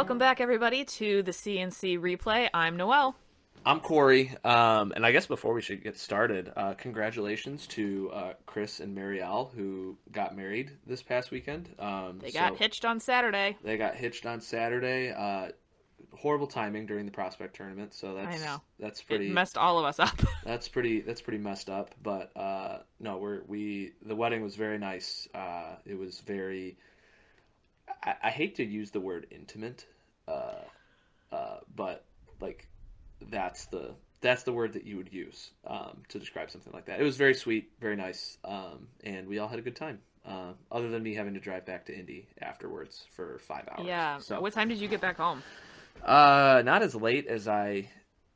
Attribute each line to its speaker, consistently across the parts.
Speaker 1: Welcome back, everybody, to the CNC replay. I'm Noel.
Speaker 2: I'm Corey, um, and I guess before we should get started, uh, congratulations to uh, Chris and Marielle who got married this past weekend. Um,
Speaker 1: They got
Speaker 2: so
Speaker 1: hitched on Saturday.
Speaker 2: They got hitched on Saturday. Uh, horrible timing during the prospect tournament, so that's
Speaker 1: I know.
Speaker 2: that's
Speaker 1: It
Speaker 2: pretty
Speaker 1: messed all of us up.
Speaker 2: that's pretty that's pretty messed up. But uh, no, we're we the wedding was very nice. Uh, it was very. I, I hate to use the word intimate, uh, uh, but like that's the that's the word that you would use um, to describe something like that. It was very sweet, very nice, um, and we all had a good time. Uh, other than me having to drive back to Indy afterwards for five hours.
Speaker 1: yeah.
Speaker 2: So
Speaker 1: What time did you get back home?
Speaker 2: uh, not as late as I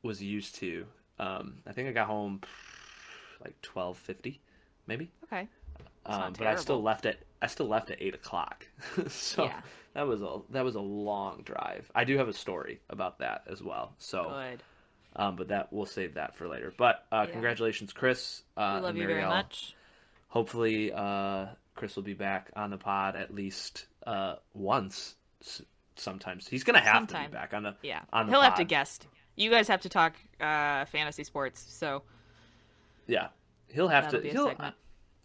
Speaker 2: was used to. Um, I think I got home like twelve fifty, maybe.
Speaker 1: Okay.
Speaker 2: Um, but I still left at I still left at eight o'clock. so
Speaker 1: Yeah.
Speaker 2: That was a that was a long drive. I do have a story about that as well. So,
Speaker 1: Good.
Speaker 2: um, but that we'll save that for later. But uh,
Speaker 1: Yeah.
Speaker 2: congratulations, Chris. Uh,
Speaker 1: love you very much.
Speaker 2: Hopefully, uh, Chris will be back on the pod at least uh, once. s- Sometimes he's gonna have to be back on the
Speaker 1: Yeah.
Speaker 2: on the
Speaker 1: He'll have to guest. You guys have to talk uh, fantasy sports, so
Speaker 2: Yeah, he'll have
Speaker 1: That'll
Speaker 2: to. He'll.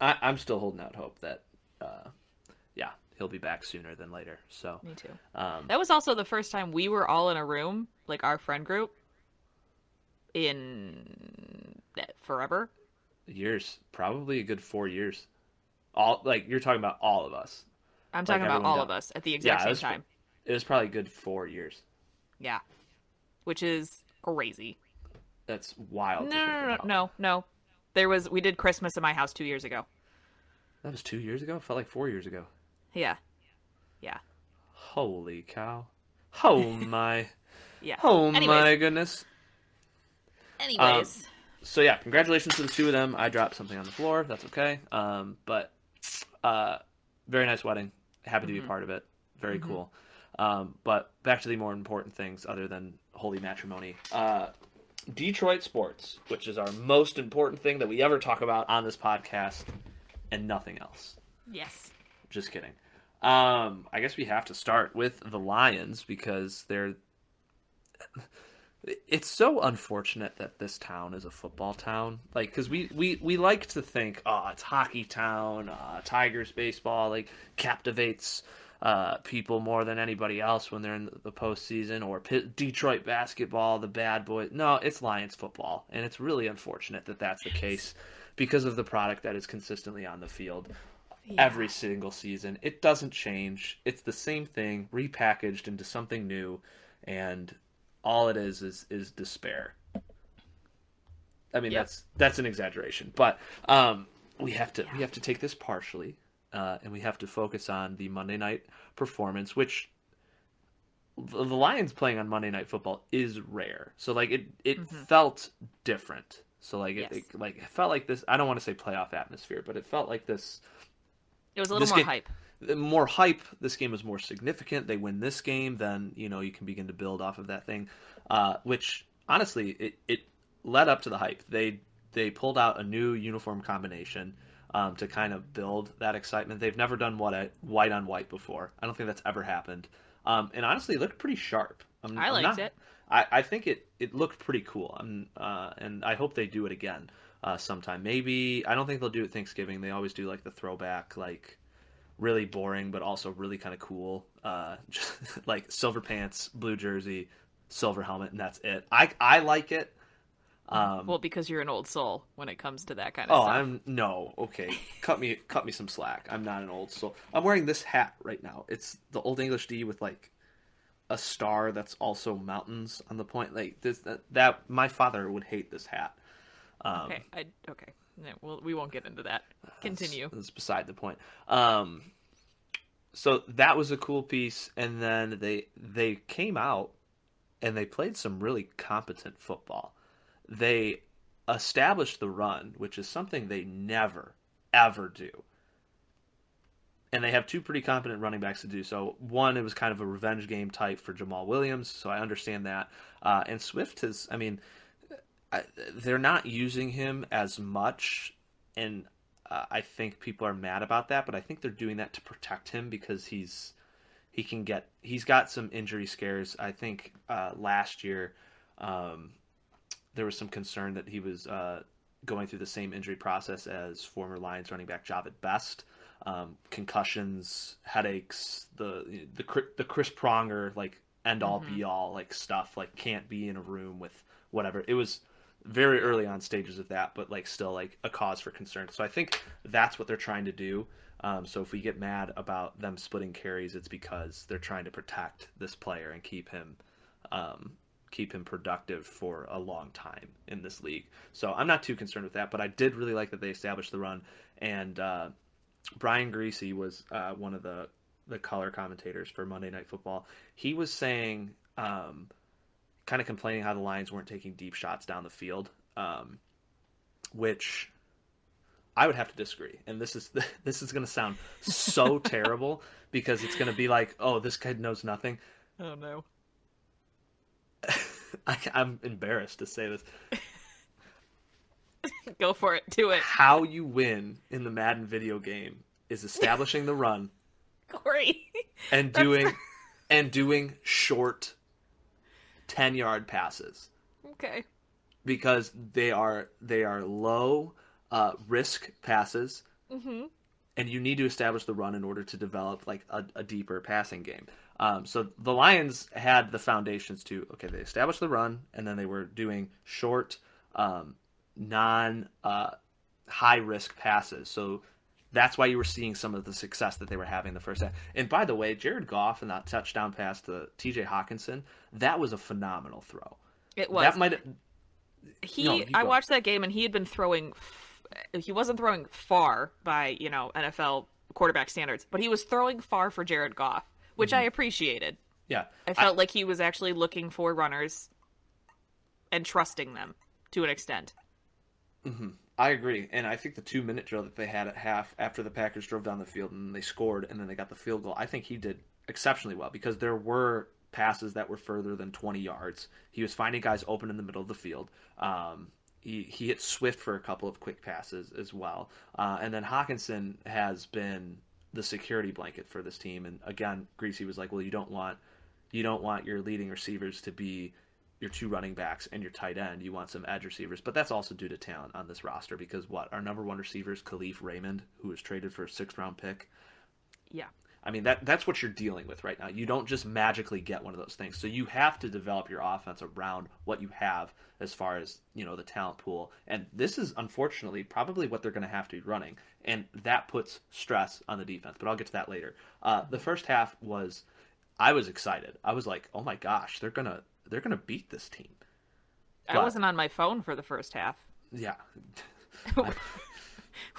Speaker 2: I, I'm still holding out hope that, uh, he'll be back sooner than later. So,
Speaker 1: me too.
Speaker 2: um,
Speaker 1: That was also the first time we were all in a room, like our friend group, in eh, forever.
Speaker 2: years, probably a good four years. All like you're talking about all of us.
Speaker 1: I'm talking about all
Speaker 2: done.
Speaker 1: of us at the
Speaker 2: Yeah,
Speaker 1: exact
Speaker 2: it
Speaker 1: same
Speaker 2: was-
Speaker 1: time.
Speaker 2: It was probably a good four years.
Speaker 1: Yeah. Which is crazy.
Speaker 2: That's wild.
Speaker 1: No, no, no, no, no. There was we did Christmas at my house two years ago.
Speaker 2: That was two years ago. Felt like four years ago.
Speaker 1: Yeah, yeah,
Speaker 2: Holy cow! Oh my!
Speaker 1: yeah.
Speaker 2: Oh
Speaker 1: Anyways.
Speaker 2: my goodness!
Speaker 1: Anyways,
Speaker 2: so yeah, congratulations to the two of them. I dropped something on the floor. That's okay. Um, but uh, very nice wedding. Happy to be part of it. Very cool. Um, but back to the more important things, other than holy matrimony. Uh, Detroit sports, which is our most important thing that we ever talk about on this podcast, and nothing else.
Speaker 1: yes.
Speaker 2: Just kidding. Um, I guess we have to start with the Lions because they're. It's so unfortunate that this town is a football town. Like, because we, we, we like to think, oh, it's hockey town, uh, Tigers baseball, like, captivates uh, people more than anybody else when they're in the postseason, or Detroit basketball, the bad boys. No, it's Lions football. And it's really unfortunate that that's the case because of the product that is consistently on the field every single season. It doesn't change. It's the same thing repackaged into something new, and all it is is is despair. I mean
Speaker 1: Yep.
Speaker 2: that's that's an exaggeration, but um, we have to we have to take this partially, uh, and we have to focus on the Monday night performance, which the the Lions playing on Monday Night Football is rare. So like it it felt different. So like it,
Speaker 1: Mm-hmm. Yes.
Speaker 2: it like it felt like this. I don't want to say playoff atmosphere, but it felt like this
Speaker 1: It was a little
Speaker 2: This
Speaker 1: more
Speaker 2: game-
Speaker 1: hype.
Speaker 2: more hype. This game was more significant. They win this game, then you know you can begin to build off of that thing. Uh, which honestly, it, it led up to the hype. They they pulled out a new uniform combination um, to kind of build that excitement. They've never done what white on white before. I don't think that's ever happened. Um, and honestly, it looked pretty sharp. I'm,
Speaker 1: I liked
Speaker 2: not-
Speaker 1: it.
Speaker 2: I, I think it, it looked pretty cool. Uh, and I hope they do it again uh, sometime. Maybe I don't think they'll do it Thanksgiving. They always do like the throwback, like really boring but also really kind of cool. Uh, just like silver pants, blue jersey, silver helmet, and that's it. I I like it. Um,
Speaker 1: Well, because you're an old soul when it comes to that kind of
Speaker 2: oh,
Speaker 1: stuff.
Speaker 2: I'm no okay. Cut me cut me some slack. I'm not an old soul. I'm wearing this hat right now. It's the old English D with like a star that's also mountains on the point. Like this that, that my father would hate this hat. Um,
Speaker 1: Okay, I okay. No, well, we won't get into that. Continue.
Speaker 2: That's, that's beside the point. Um, so that was a cool piece, and then they they came out and they played some really competent football. They established the run, which is something they never ever do. And they have two pretty competent running backs to do so. One, it was kind of a revenge game type for Jamaal Williams, so I understand that. Uh, and Swift has, I mean, I, they're not using him as much, and uh, I think people are mad about that. But I think they're doing that to protect him because he's he can get. He's got some injury scares. I think uh, last year um, there was some concern that he was uh, going through the same injury process as former Lions running back Jahvid Best. Um, concussions, headaches, the the the Chris Pronger like end all mm-hmm. be all like stuff like can't be in a room with whatever. It was very early on stages of that, but like still like a cause for concern. So I think that's what they're trying to do. Um, so if we get mad about them splitting carries, it's because they're trying to protect this player and keep him um, keep him productive for a long time in this league. So I'm not too concerned with that, but I did really like that they established the run. And uh, Brian Griese was uh, one of the the color commentators for Monday Night Football. He was saying, um, kind of complaining how the Lions weren't taking deep shots down the field, um, which I would have to disagree. And this is this is going to sound so terrible because it's going to be like, oh, this kid knows nothing.
Speaker 1: Oh no.
Speaker 2: I, I'm embarrassed to say this.
Speaker 1: Go for it. Do it.
Speaker 2: How you win in the Madden video game is establishing the run.
Speaker 1: Corey.
Speaker 2: And doing and doing short 10 yard passes.
Speaker 1: Okay.
Speaker 2: Because they are they are low uh, risk passes.
Speaker 1: hmm
Speaker 2: And you need to establish the run in order to develop like a, a deeper passing game. Um, so the Lions had the foundations to okay, they established the run, and then they were doing short, um, non uh, high risk passes. So that's why you were seeing some of the success that they were having the first half. And by the way, Jared Goff and that touchdown pass to T.J. Hockenson, that was a phenomenal throw.
Speaker 1: It was.
Speaker 2: That might.
Speaker 1: He, no, I watched that game and he had been throwing. He wasn't throwing far by you know NFL quarterback standards, but he was throwing far for Jared Goff, which mm-hmm. I appreciated.
Speaker 2: Yeah,
Speaker 1: I felt I, like he was actually looking for runners and trusting them to an extent.
Speaker 2: Mm-hmm. I agree, and I think the two minute drill that they had at half after the Packers drove down the field and they scored, and then they got the field goal. I think he did exceptionally well because there were passes that were further than 20 yards. He was finding guys open in the middle of the field. Um, he, he hit Swift for a couple of quick passes as well. Uh, and then Hockenson has been the security blanket for this team. And again, Griese was like, well, you don't want you don't want your leading receivers to be your two running backs and your tight end. You want some edge receivers, but that's also due to talent on this roster because what our number one receiver is Kalif Raymond, who was traded for a sixth round pick.
Speaker 1: Yeah.
Speaker 2: I mean that that's what you're dealing with right now. You don't just magically get one of those things. So you have to develop your offense around what you have as far as, you know, the talent pool. And this is unfortunately probably what they're going to have to be running. And that puts stress on the defense. But I'll get to that later. Uh, the first half was I was excited. I was like, "Oh my gosh, they're going to they're going to beat this team.
Speaker 1: But, I wasn't on my phone for the first half.
Speaker 2: Yeah.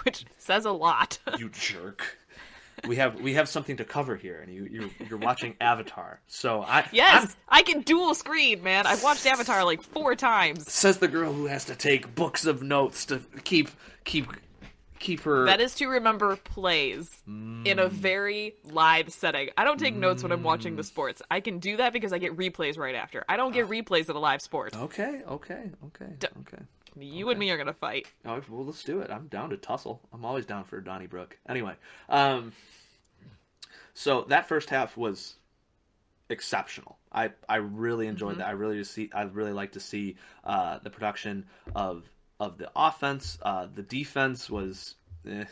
Speaker 1: Which says a lot.
Speaker 2: you jerk. We have we have something to cover here, and you you're, you're watching Avatar. So I
Speaker 1: yes, I'm, i can dual screen, man. I've watched Avatar like four times.
Speaker 2: Says the girl who has to take books of notes to keep keep keep her.
Speaker 1: That is to remember plays mm. in a very live setting. I don't take mm. notes when I'm watching the mm. sports. I can do that because I get replays right after. I don't get replays at a live sport.
Speaker 2: Okay, okay, okay, D- okay.
Speaker 1: You
Speaker 2: okay.
Speaker 1: and me are gonna fight.
Speaker 2: Oh, well, let's do it. I'm down to tussle. I'm always down for Donnybrook. Anyway, um, so that first half was exceptional. I I really enjoyed mm-hmm. that. I really just see. I really like to see uh, the production of of the offense. Uh, the defense was eh,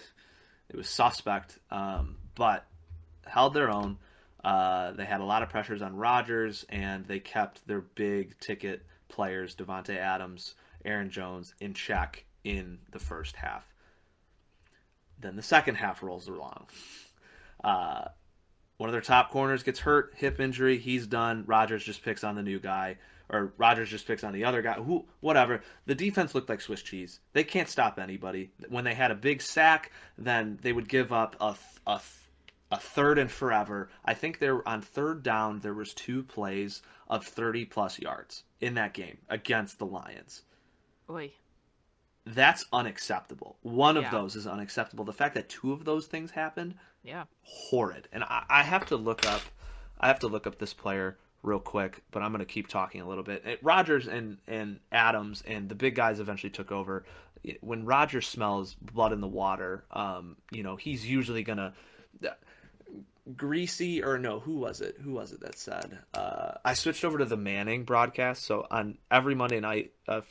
Speaker 2: it was suspect, um, but held their own. Uh, they had a lot of pressures on Rodgers, and they kept their big ticket players, Davante Adams, Aaron Jones, in check in the first half. Then the second half rolls along. Uh, one of their top corners gets hurt, hip injury. He's done. Rodgers just picks on the new guy or Rodgers just picks on the other guy. Who, whatever. The defense looked like Swiss cheese. They can't stop anybody. When they had a big sack, then they would give up a a, a third and forever. I think there on third down there was two plays of 30 plus yards in that game against the Lions.
Speaker 1: Oy.
Speaker 2: That's unacceptable. One of those is unacceptable. The fact that two of those things happened,
Speaker 1: yeah,
Speaker 2: horrid. And I, I have to look up, I have to look up this player real quick, but I'm going to keep talking a little bit. Rodgers and and Adams and the big guys eventually took over. When Rodgers smells blood in the water, um, you know he's usually going to. Griese or no, who was it? Who was it that said? Uh, I switched over to the Manning broadcast. So on every Monday night, uh,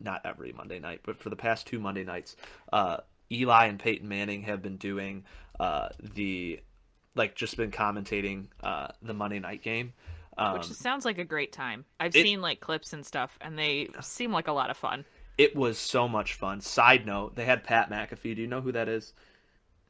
Speaker 2: not every Monday night, but for the past two Monday nights, uh, Eli and Peyton Manning have been doing uh, the like just been commentating uh, the Monday night game.
Speaker 1: Um, Which sounds like a great time. I've it, seen like clips and stuff, and they seem like a lot of fun.
Speaker 2: It was so much fun. Side note: They had Pat McAfee. Do you know who that is?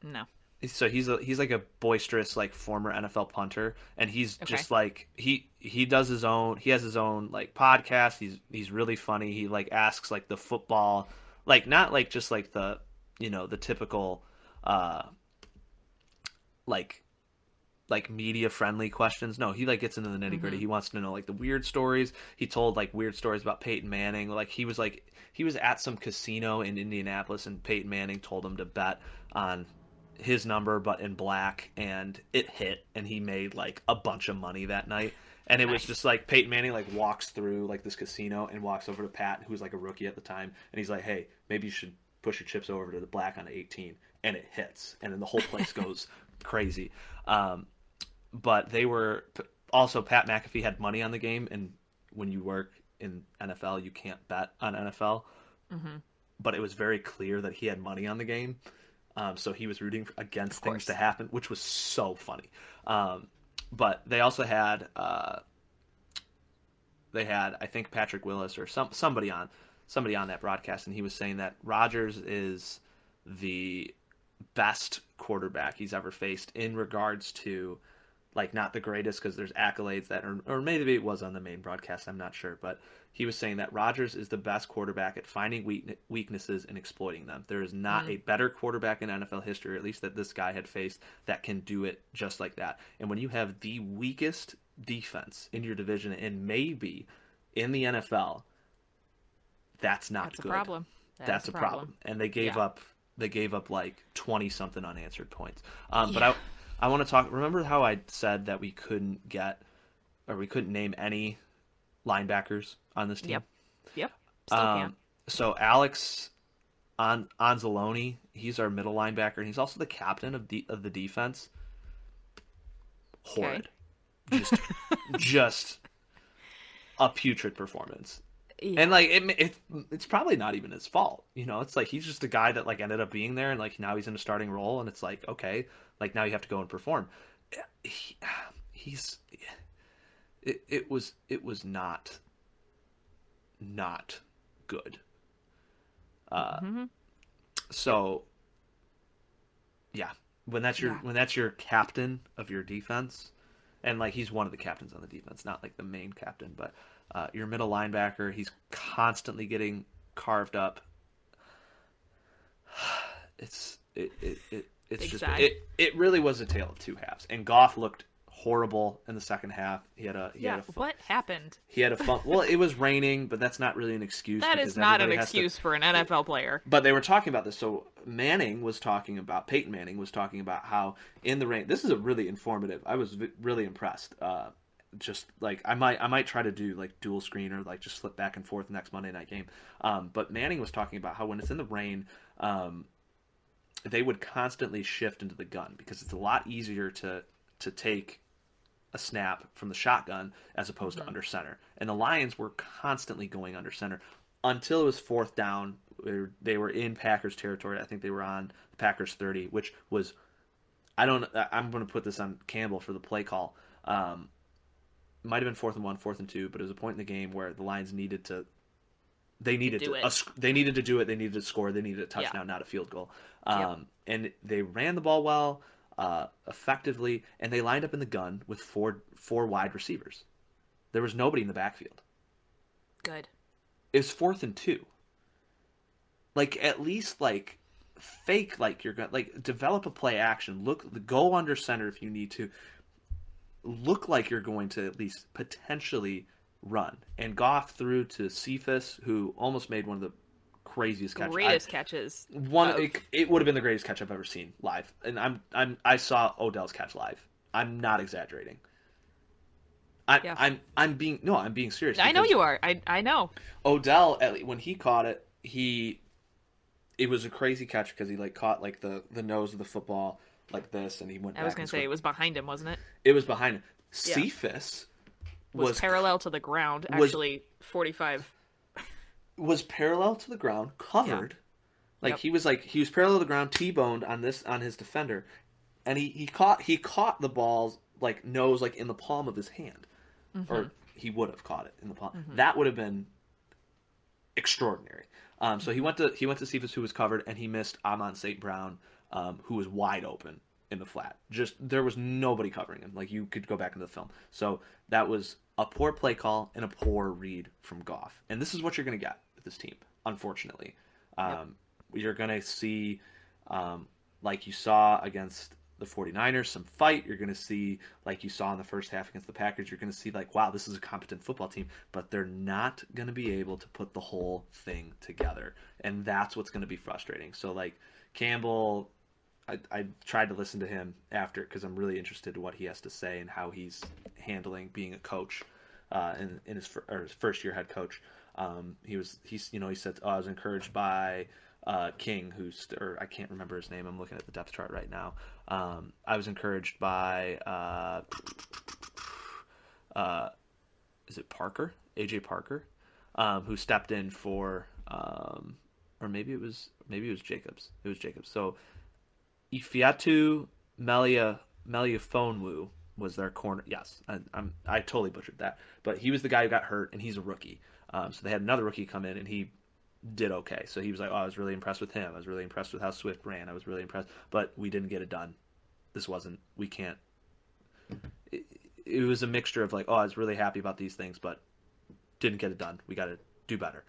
Speaker 1: No.
Speaker 2: So he's a he's like a boisterous like former NFL punter, and he's okay. just like he he does his own he has his own like podcast. He's he's really funny. He like asks like the football like not like just like the you know the typical uh like like media friendly questions. No, he like gets into the nitty gritty. Mm-hmm. He wants to know like the weird stories. He told like weird stories about Peyton Manning. Like he was like he was at some casino in Indianapolis and Peyton Manning told him to bet on his number but in black and it hit and he made like a bunch of money that night. And it nice. was just like Peyton Manning like walks through like this casino and walks over to Pat, who's like a rookie at the time, and he's like, "Hey, maybe you should push your chips over to the black on 18," and it hits, and then the whole place goes crazy. Um, but they were also Pat McAfee had money on the game, and when you work in NFL, you can't bet on NFL. Mm-hmm. But it was very clear that he had money on the game, um, so he was rooting against things to happen, which was so funny. Um, but they also had uh, they had I think Patrick Willis or some somebody on somebody on that broadcast, and he was saying that Rodgers is the best quarterback he's ever faced in regards to like not the greatest because there's accolades that are, or maybe it was on the main broadcast i'm not sure but he was saying that Rodgers is the best quarterback at finding weaknesses and exploiting them there is not mm. a better quarterback in nfl history at least that this guy had faced that can do it just like that and when you have the weakest defense in your division and maybe in the nfl that's not
Speaker 1: that's
Speaker 2: good.
Speaker 1: a problem
Speaker 2: that that's a problem. problem. and they gave yeah. up they gave up like 20 something unanswered points um, yeah. but i I want to talk. Remember how I said that we couldn't get or we couldn't name any linebackers on this team?
Speaker 1: Yep. Yep. Still
Speaker 2: um, can. So Alex on Anzalone, he's our middle linebacker, and he's also the captain of the of the defense. Horrid. Okay. Just, just a putrid performance. Yeah. And like it, it, it's probably not even his fault, you know. It's like he's just a guy that like ended up being there, and like now he's in a starting role, and it's like okay, like now you have to go and perform. He, he's it, it was it was not not good. Uh, mm-hmm. so yeah, when that's your yeah. when that's your captain of your defense, and like he's one of the captains on the defense, not like the main captain, but uh, your middle linebacker, he's constantly getting carved up. It's it it, it it's just it, it really was a tale of two halves. And Goff looked horrible in the second half. He had a he
Speaker 1: yeah.
Speaker 2: Had a
Speaker 1: what happened?
Speaker 2: He had a fun. well, it was raining, but that's not really an excuse.
Speaker 1: That is not an excuse to, for an NFL player.
Speaker 2: But they were talking about this. So Manning was talking about Peyton Manning was talking about how in the rain. This is a really informative. I was really impressed. Uh, just like I might I might try to do like dual screen or like just flip back and forth next Monday night game. Um, but Manning was talking about how when it's in the rain, um, they would constantly shift into the gun because it's a lot easier to to take a snap from the shotgun as opposed mm-hmm. to under center. And the Lions were constantly going under center until it was fourth down. They were in Packers territory. I think they were on the Packers 30, which was I don't. I'm going to put this on Campbell for the play call. Um, might have been fourth and one, fourth and two, but it was a point in the game where the Lions needed to. They needed to. to a, they needed to do it. They needed to score. They needed a touchdown, yeah. not a field goal. Um, yep. And they ran the ball well, uh, effectively, and they lined up in the gun with four four wide receivers. There was nobody in the backfield.
Speaker 1: Good.
Speaker 2: It was fourth and two. Like at least like fake like you're gonna like develop a play action. Look, go under center if you need to look like you're going to at least potentially run. And Goff threw to Cephus, who almost made one of the craziest catches.
Speaker 1: Greatest I, catches.
Speaker 2: One, of... it, it, would have been the greatest catch I've ever seen live. And I'm, I'm, I saw Odell's catch live. I'm not exaggerating. I, yeah. I'm, I'm being no, I'm being serious.
Speaker 1: I know you are. I, I know.
Speaker 2: Odell, when he caught it, he, it was a crazy catch because he like caught like the the nose of the football like this, and he went.
Speaker 1: I was going to say it was behind him, wasn't it?
Speaker 2: It was behind him.
Speaker 1: Yeah.
Speaker 2: Cephus
Speaker 1: Was,
Speaker 2: was
Speaker 1: parallel to the ground,
Speaker 2: was-
Speaker 1: actually 45.
Speaker 2: was parallel to the ground, covered. Like
Speaker 1: Yep.
Speaker 2: he was like he was parallel to the ground, T-boned on this on his defender, and he, he caught he caught the balls like nose like in the palm of his hand,
Speaker 1: Mm-hmm.
Speaker 2: or he would have caught it in the palm. That would have been extraordinary. Um, so he went to he went to Cephus who was covered, and he missed Amon St. Brown, um, who was wide open in the flat. Just there was nobody covering him. Like you could go back into the film. So that was a poor play call and a poor read from Goff. And this is what you're going to get with this team, unfortunately. Um, You're going to see, um, like you saw against the 49ers, some fight. You're going to see, like you saw in the first half against the Packers, you're going to see, like, wow, this is a competent football team, but they're not going to be able to put the whole thing together. And that's what's going to be frustrating. So, like, Campbell, I, I tried to listen to him after because I'm really interested in what he has to say and how he's handling being a coach uh, in, in his, fir- his first year head coach. Um, he was he's you know he said oh, I was encouraged by uh, King who's or I can't remember his name I'm looking at the depth chart right now. Um, I was encouraged by uh, uh, is it Parker AJ Parker um, who stepped in for um, or maybe it was maybe it was Jacobs it was Jacobs so Ifiatu Melia Meliafonwu was their corner. Yes, I, I'm I totally butchered that, but he was the guy who got hurt, and he's a rookie. Um, so they had another rookie come in, and he did okay. So he was like, "Oh, I was really impressed with him. I was really impressed with how Swift ran. I was really impressed." But we didn't get it done. This wasn't. We can't. It, it was a mixture of like, "Oh, I was really happy about these things, but didn't get it done. We got to do better."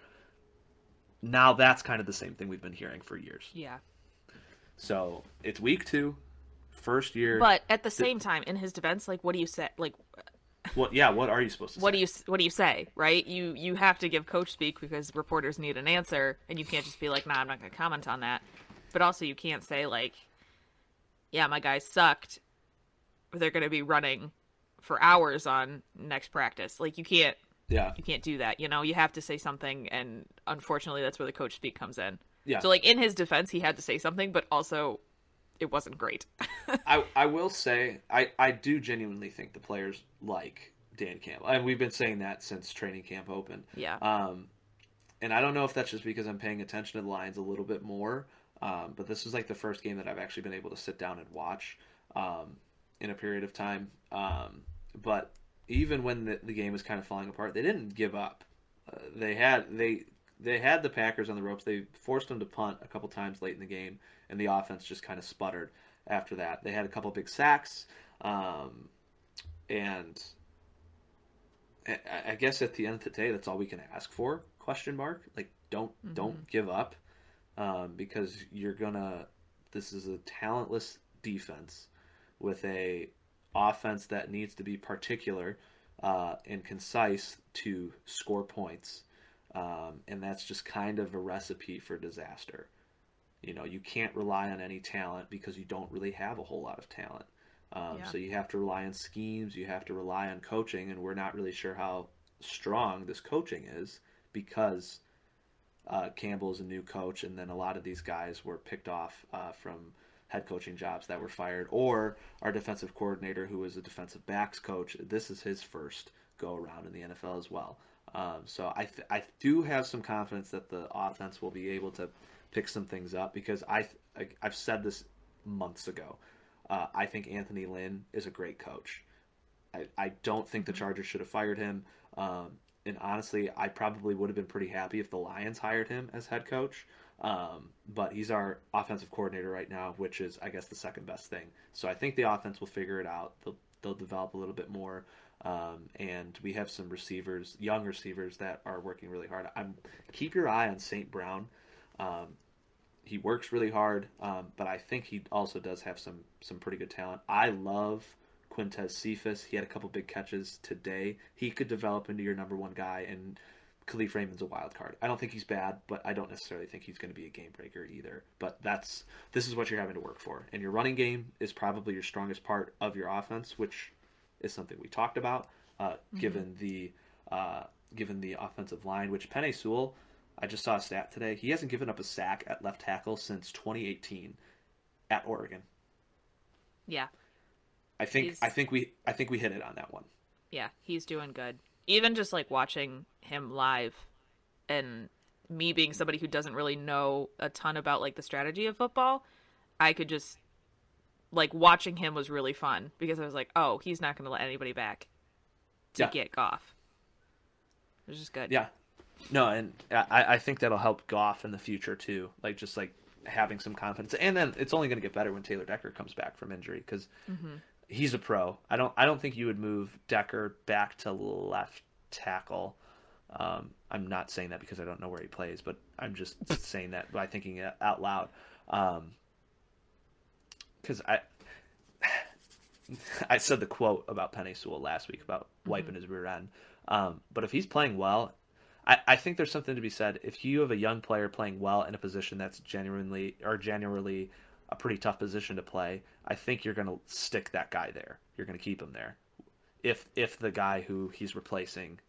Speaker 2: Now that's kind of the same thing we've been hearing for years.
Speaker 1: Yeah.
Speaker 2: So it's week two, first year.
Speaker 1: But at the same time, in his defense, like, what do you say? Like,
Speaker 2: what? Yeah, what are you supposed to?
Speaker 1: what
Speaker 2: say?
Speaker 1: do you what do you say? Right? You you have to give coach speak because reporters need an answer, and you can't just be like, "Nah, I'm not going to comment on that." But also, you can't say like, "Yeah, my guys sucked." They're going to be running for hours on next practice. Like, you can't
Speaker 2: Yeah,
Speaker 1: you can't do that. You know, you have to say something, and unfortunately, that's where the coach speak comes in.
Speaker 2: Yeah.
Speaker 1: So, like in his defense, he had to say something, but also, it wasn't great.
Speaker 2: I I will say I I do genuinely think the players like Dan Campbell, and we've been saying that since training camp opened.
Speaker 1: yeah.
Speaker 2: Um, and I don't know if that's just because I'm paying attention to the lines a little bit more. Um, but this is like the first game that I've actually been able to sit down and watch um, in a period of time. Um, but even when the, the game was kind of falling apart, they didn't give up. Uh, they had they they had the Packers on the ropes. They forced them to punt a couple times late in the game, and the offense just kind of sputtered after that. They had a couple big sacks, um, and I, I guess at the end of the day, that's all we can ask for. Question mark? Like, don't don't give up, um, because you're gonna. This is a talentless defense with a offense that needs to be particular uh, and concise to score points, um, and that's just kind of a recipe for disaster. You know, you can't rely on any talent because you don't really have a whole lot of talent. Um,
Speaker 1: Yeah.
Speaker 2: So you have to rely on schemes, you have to rely on coaching, and we're not really sure how strong this coaching is because uh, Campbell is a new coach, and then a lot of these guys were picked off uh, from head coaching jobs that were fired, or our defensive coordinator, who was a defensive backs coach. This is his first go around in the NFL as well. Um, so I th- I do have some confidence that the offense will be able to pick some things up because I, I I've said this months ago. Uh, I think Anthony Lynn is a great coach. I, I don't think the Chargers should have fired him. Um, and honestly, I probably would have been pretty happy if the Lions hired him as head coach. Um, but he's our offensive coordinator right now, which is, I guess, the second best thing. So I think the offense will figure it out. They'll, they'll develop a little bit more. Um, and we have some receivers, young receivers that are working really hard. I'm keep your eye on St. Brown. Um, he works really hard, um, but I think he also does have some some pretty good talent. I love Quintez Cephus. He had a couple big catches today. He could develop into your number one guy, and Kalif Raymond's a wild card. I don't think he's bad, but I don't necessarily think he's going to be a game breaker either. But that's this is what you're having to work for, and your running game is probably your strongest part of your offense, which is something we talked about. Uh, Given the uh, given the offensive line, which Penei Sewell, I just saw a stat today. He hasn't given up a sack at left tackle since 2018 at Oregon.
Speaker 1: Yeah.
Speaker 2: I think
Speaker 1: He's-
Speaker 2: I think we I think we hit it on that one.
Speaker 1: Yeah, he's doing good. Even just like watching him live and me being somebody who doesn't really know a ton about like the strategy of football, I could just like watching him was really fun because I was like, "Oh, he's not going to let anybody back to
Speaker 2: Yeah.
Speaker 1: get Goff." It was just good.
Speaker 2: Yeah. No, and I, I think that'll help Goff in the future too. Like just like having some confidence, and then it's only going to get better when Taylor Decker comes back from injury because mm-hmm. He's a pro. I don't I don't think you would move Decker back to left tackle. Um, I'm not saying that because I don't know where he plays, but I'm just saying that by thinking it out loud. Because I I said the quote about Penei Sewell last week about wiping his rear end. Um, but if he's playing well, I, I think there's something to be said. If you have a young player playing well in a position that's genuinely or generally a pretty tough position to play, I think you're going to stick that guy there. You're going to keep him there. If if the guy who he's replacing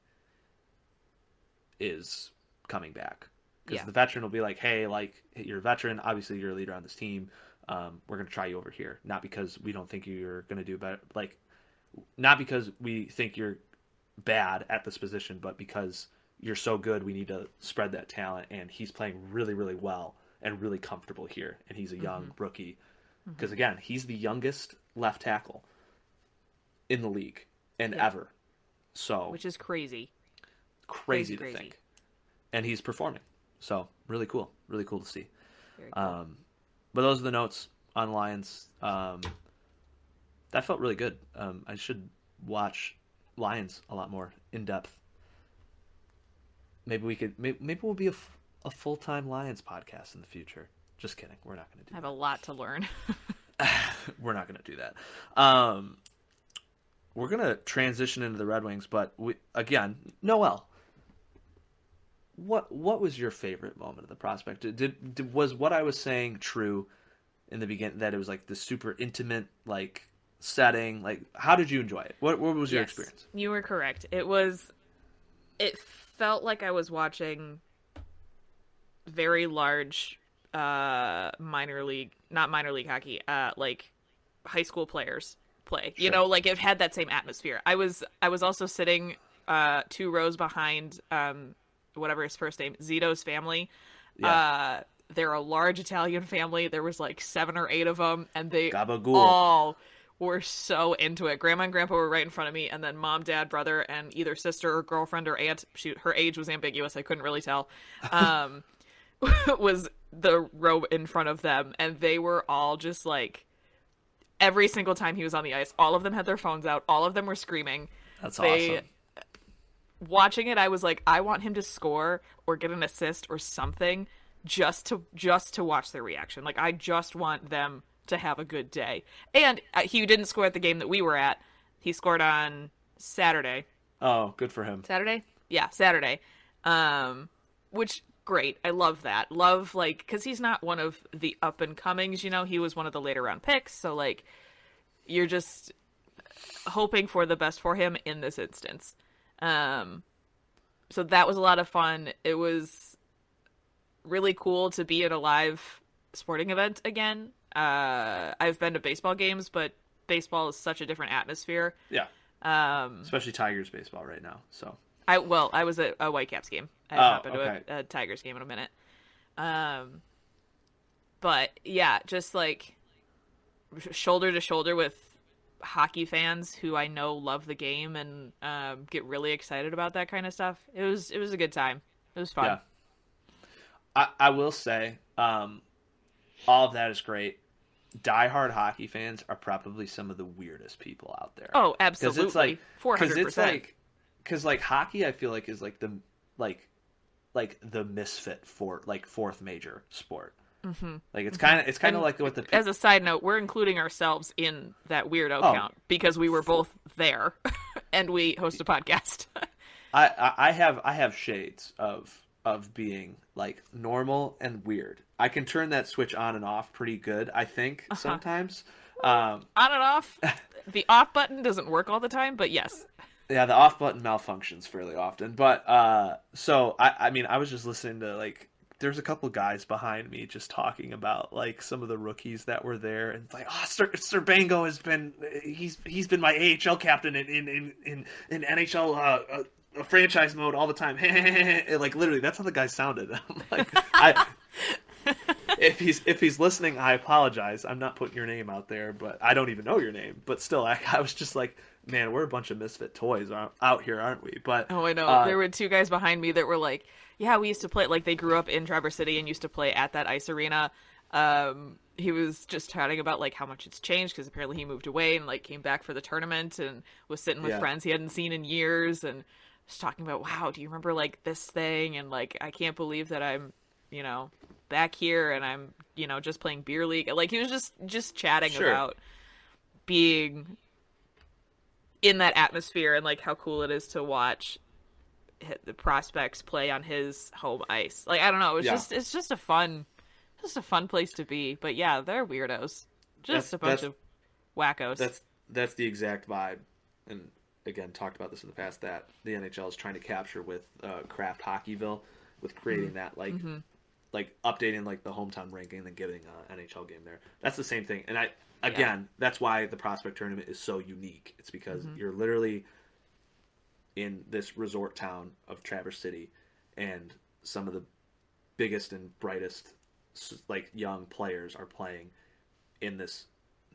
Speaker 2: is coming back, because
Speaker 1: Yeah.
Speaker 2: the veteran will be like, hey, like you're a veteran. Obviously, you're a leader on this team. Um, we're going to try you over here, not because we don't think you're going to do better. Like, not because we think you're bad at this position, but because you're so good, we need to spread that talent. And he's playing really, really well and really comfortable here. And he's a young rookie. Because again, he's the youngest left tackle in the league and
Speaker 1: Yeah.
Speaker 2: ever. So
Speaker 1: Which is crazy.
Speaker 2: crazy,
Speaker 1: crazy,
Speaker 2: to
Speaker 1: crazy.
Speaker 2: think. And he's performing. So really cool. Really cool to see.
Speaker 1: Cool.
Speaker 2: Um, but those are the notes on Lions. Um, that felt really good. Um, I should watch Lions a lot more in depth. Maybe we could. Maybe, maybe we'll be a, a full time Lions podcast in the future. Just kidding. We're not going to do. That.
Speaker 1: I have a lot to learn.
Speaker 2: We're not going to do that. Um, we're going to transition into the Red Wings, but we again, Noel. What what was your favorite moment of the prospect? Did, did, did was what I was saying true in the beginning that it was like the super intimate like setting? Like how did you enjoy it? What what was your
Speaker 1: Yes,
Speaker 2: experience?
Speaker 1: You were correct. It was. It felt like I was watching very large, uh, minor league, not minor league hockey, uh, like high school players play. You know, like it had that same atmosphere. I was, I was also sitting, uh, two rows behind, um, whatever his first name, Zito's family.
Speaker 2: Yeah.
Speaker 1: Uh, they're a large Italian family. There was like seven or eight of them, and they
Speaker 2: Gabagool.
Speaker 1: all were so into it. Grandma and grandpa were right in front of me, and then mom, dad, brother, and either sister or girlfriend or aunt. Shoot, her age was ambiguous. I couldn't really tell. Um, was the row in front of them, and they were all just like every single time he was on the ice. All of them had their phones out. All of them were screaming.
Speaker 2: That's
Speaker 1: they-
Speaker 2: awesome.
Speaker 1: Watching it, I was like, I want him to score or get an assist or something just to just to watch their reaction. Like I just want them to have a good day. And uh, he didn't score at the game that we were at. He scored on Saturday.
Speaker 2: Oh, good for him.
Speaker 1: Saturday? Yeah, Saturday. Um, which great. I love that. Love like because he's not one of the up and comings. You know, he was one of the later round picks. So like, you're just hoping for the best for him in this instance. Um, so that was a lot of fun. It was really cool to be at a live sporting event again. Uh, I've been to baseball games, but baseball is such a different atmosphere.
Speaker 2: Yeah,
Speaker 1: Um,
Speaker 2: especially Tigers baseball right now. So
Speaker 1: I well, I was at a Whitecaps game. I
Speaker 2: Oh,
Speaker 1: haven't
Speaker 2: okay.
Speaker 1: to a, a Tigers game in a minute. Um, but yeah, just like shoulder to shoulder with hockey fans who I know love the game and um, get really excited about that kind of stuff. It was it was a good time. It was fun.
Speaker 2: Yeah. I, I will say, um, all of that is great. Diehard hockey fans are probably some of the weirdest people out there.
Speaker 1: Oh, absolutely.
Speaker 2: Because it's like
Speaker 1: four percent.
Speaker 2: like because like hockey, I feel like is like the like like the misfit for like fourth major sport. Mm-hmm. Like it's kind of it's kind of like what the
Speaker 1: As a side note, we're including ourselves in that weirdo
Speaker 2: Oh.
Speaker 1: count because we were both there, and we host a podcast.
Speaker 2: I, I I have I have shades of of being like normal and weird. I can turn that switch on and off pretty good. I think
Speaker 1: Uh-huh.
Speaker 2: sometimes. Um,
Speaker 1: on and off. The off button doesn't work all the time, but yes.
Speaker 2: Yeah, the off button malfunctions fairly often. But uh, so I I mean I was just listening to like there's a couple guys behind me just talking about like some of the rookies that were there, and like, oh, Sir, Sir Bango has been he's he's been my AHL captain in in in in, NHL uh, uh, franchise mode all the time. like literally, that's how the guy sounded. I'm like, I. if he's if he's listening, I apologize. I'm not putting your name out there, but I don't even know your name. But still, I, I was just like, man, we're a bunch of misfit toys out here, aren't we? But
Speaker 1: oh, I know. Uh, there were two guys behind me that were like, yeah, we used to play. Like they grew up in Traverse City and used to play at that ice arena. Um, he was just chatting about like how much it's changed because apparently he moved away and like came back for the tournament and was sitting with yeah. friends he hadn't seen in years and just talking about wow do you remember like this thing and like i can't believe that i'm you know back here and i'm you know just playing beer league like he was just just chatting sure. about being in that atmosphere and like how cool it is to watch the prospects play on his home ice. Like I don't know, it's yeah. just it's just a fun, just a fun place to be. But yeah, they're weirdos, just that's, a bunch of wackos.
Speaker 2: That's that's the exact vibe, and again talked about this in the past that the NHL is trying to capture with uh, Kraft Hockeyville, with creating mm-hmm. that like. Mm-hmm. Like updating like the hometown ranking and then getting an NHL game there. That's the same thing, and I again, yeah. that's why the prospect tournament is so unique. It's because mm-hmm. you're literally in this resort town of Traverse City, and some of the biggest and brightest like young players are playing in this.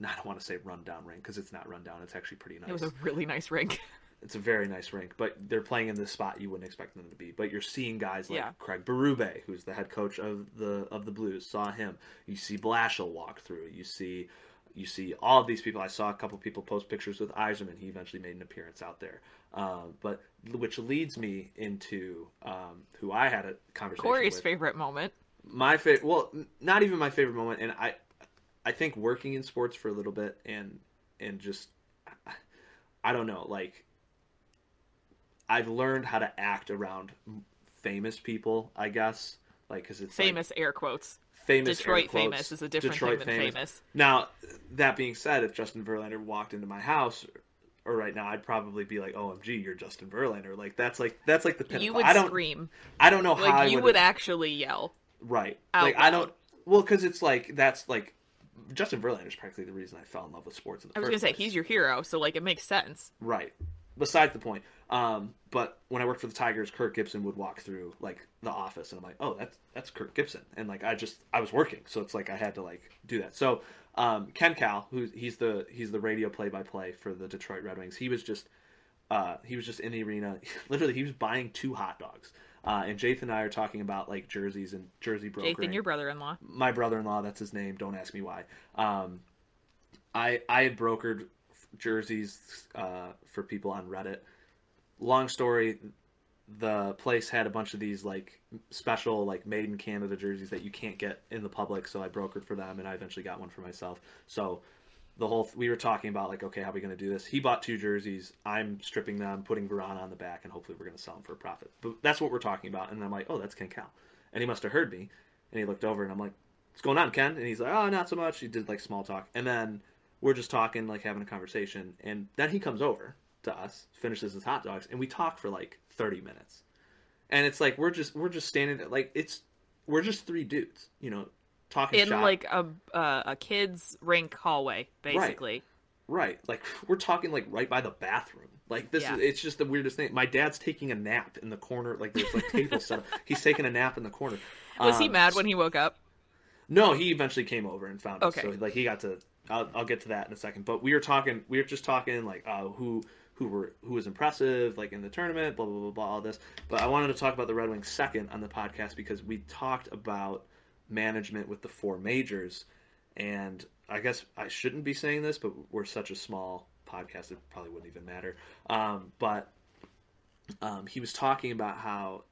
Speaker 2: Not I don't want to say rundown rink because it's not rundown. It's actually pretty nice.
Speaker 1: It was a really nice rink.
Speaker 2: It's a very nice rink, but they're playing in this spot you wouldn't expect them to be. But you're seeing guys like yeah. Craig Berube, who's the head coach of the of the Blues. Saw him. You see Blashill walk through. You see you see all of these people. I saw a couple people post pictures with Yzerman. He eventually made an appearance out there. Um, but which leads me into um, who I had a conversation.
Speaker 1: With Corey's
Speaker 2: with.
Speaker 1: favorite moment.
Speaker 2: My favorite. Well, not even my favorite moment. And I, I think working in sports for a little bit and and just, I don't know, like. I've learned how to act around famous people. I guess like because it's
Speaker 1: famous
Speaker 2: like,
Speaker 1: air quotes
Speaker 2: famous
Speaker 1: Detroit famous is a different Detroit thing than famous. famous.
Speaker 2: Now, that being said, if Justin Verlander walked into my house or right now, I'd probably be like, oh, "OMG, you're Justin Verlander!" Like that's like that's like the pinnacle.
Speaker 1: You would
Speaker 2: I don't,
Speaker 1: scream.
Speaker 2: I don't know
Speaker 1: like,
Speaker 2: how
Speaker 1: you would actually yell.
Speaker 2: Right. Like loud. I don't. Well, because it's like that's like Justin Verlander is practically the reason I fell in love with sports. In the
Speaker 1: I was
Speaker 2: gonna
Speaker 1: say he's your hero, so like it makes sense.
Speaker 2: Right. Besides the point. Um, but when I worked for the Tigers, Kirk Gibson would walk through like the office, and I'm like, oh, that's that's Kirk Gibson, and like I just I was working, so it's like I had to like do that. So um, Ken Kal, who he's the he's the radio play by play for the Detroit Red Wings, he was just uh, he was just in the arena. Literally, he was buying two hot dogs. Uh, and Jathan and I are talking about like jerseys and jersey brokering.
Speaker 1: Jathan, your brother-in-law.
Speaker 2: My brother-in-law, that's his name. Don't ask me why. Um, I I had brokered jerseys uh, for people on Reddit long story the place had a bunch of these like special like made in Canada jerseys that you can't get in the public. So I brokered for them, and I eventually got one for myself. So the whole we were talking about like, okay, how are we going to do this? He bought two jerseys. I'm stripping them, putting Vrana on the back, and hopefully we're going to sell them for a profit. But that's what we're talking about. And I'm like, oh, that's Ken Kal, and he must have heard me, and he looked over, and I'm like, what's going on, Ken? And he's like, oh, not so much. He did like small talk, and then we're just talking, like having a conversation, and then he comes over to us, finishes his hot dogs, and we talk for like 30 minutes. And it's like we're just we're just standing there, like it's we're just three dudes, you know, talking
Speaker 1: in shop. like a uh, a kids rink hallway, basically.
Speaker 2: Right. right. Like we're talking like right by the bathroom. Like this yeah. is it's just the weirdest thing. My dad's taking a nap in the corner, like there's like table set up. He's taking a nap in the corner.
Speaker 1: Was um, he mad when he woke up?
Speaker 2: No, he eventually came over and found
Speaker 1: okay.
Speaker 2: us. So like he got to I'll, I'll get to that in a second. But we were talking we were just talking like uh, who who were who was impressive like in the tournament, blah blah blah blah all this. But I wanted to talk about the Red Wings second on the podcast because we talked about management with the four majors, and I guess I shouldn't be saying this, but we're such a small podcast it probably wouldn't even matter. Um, but um, he was talking about how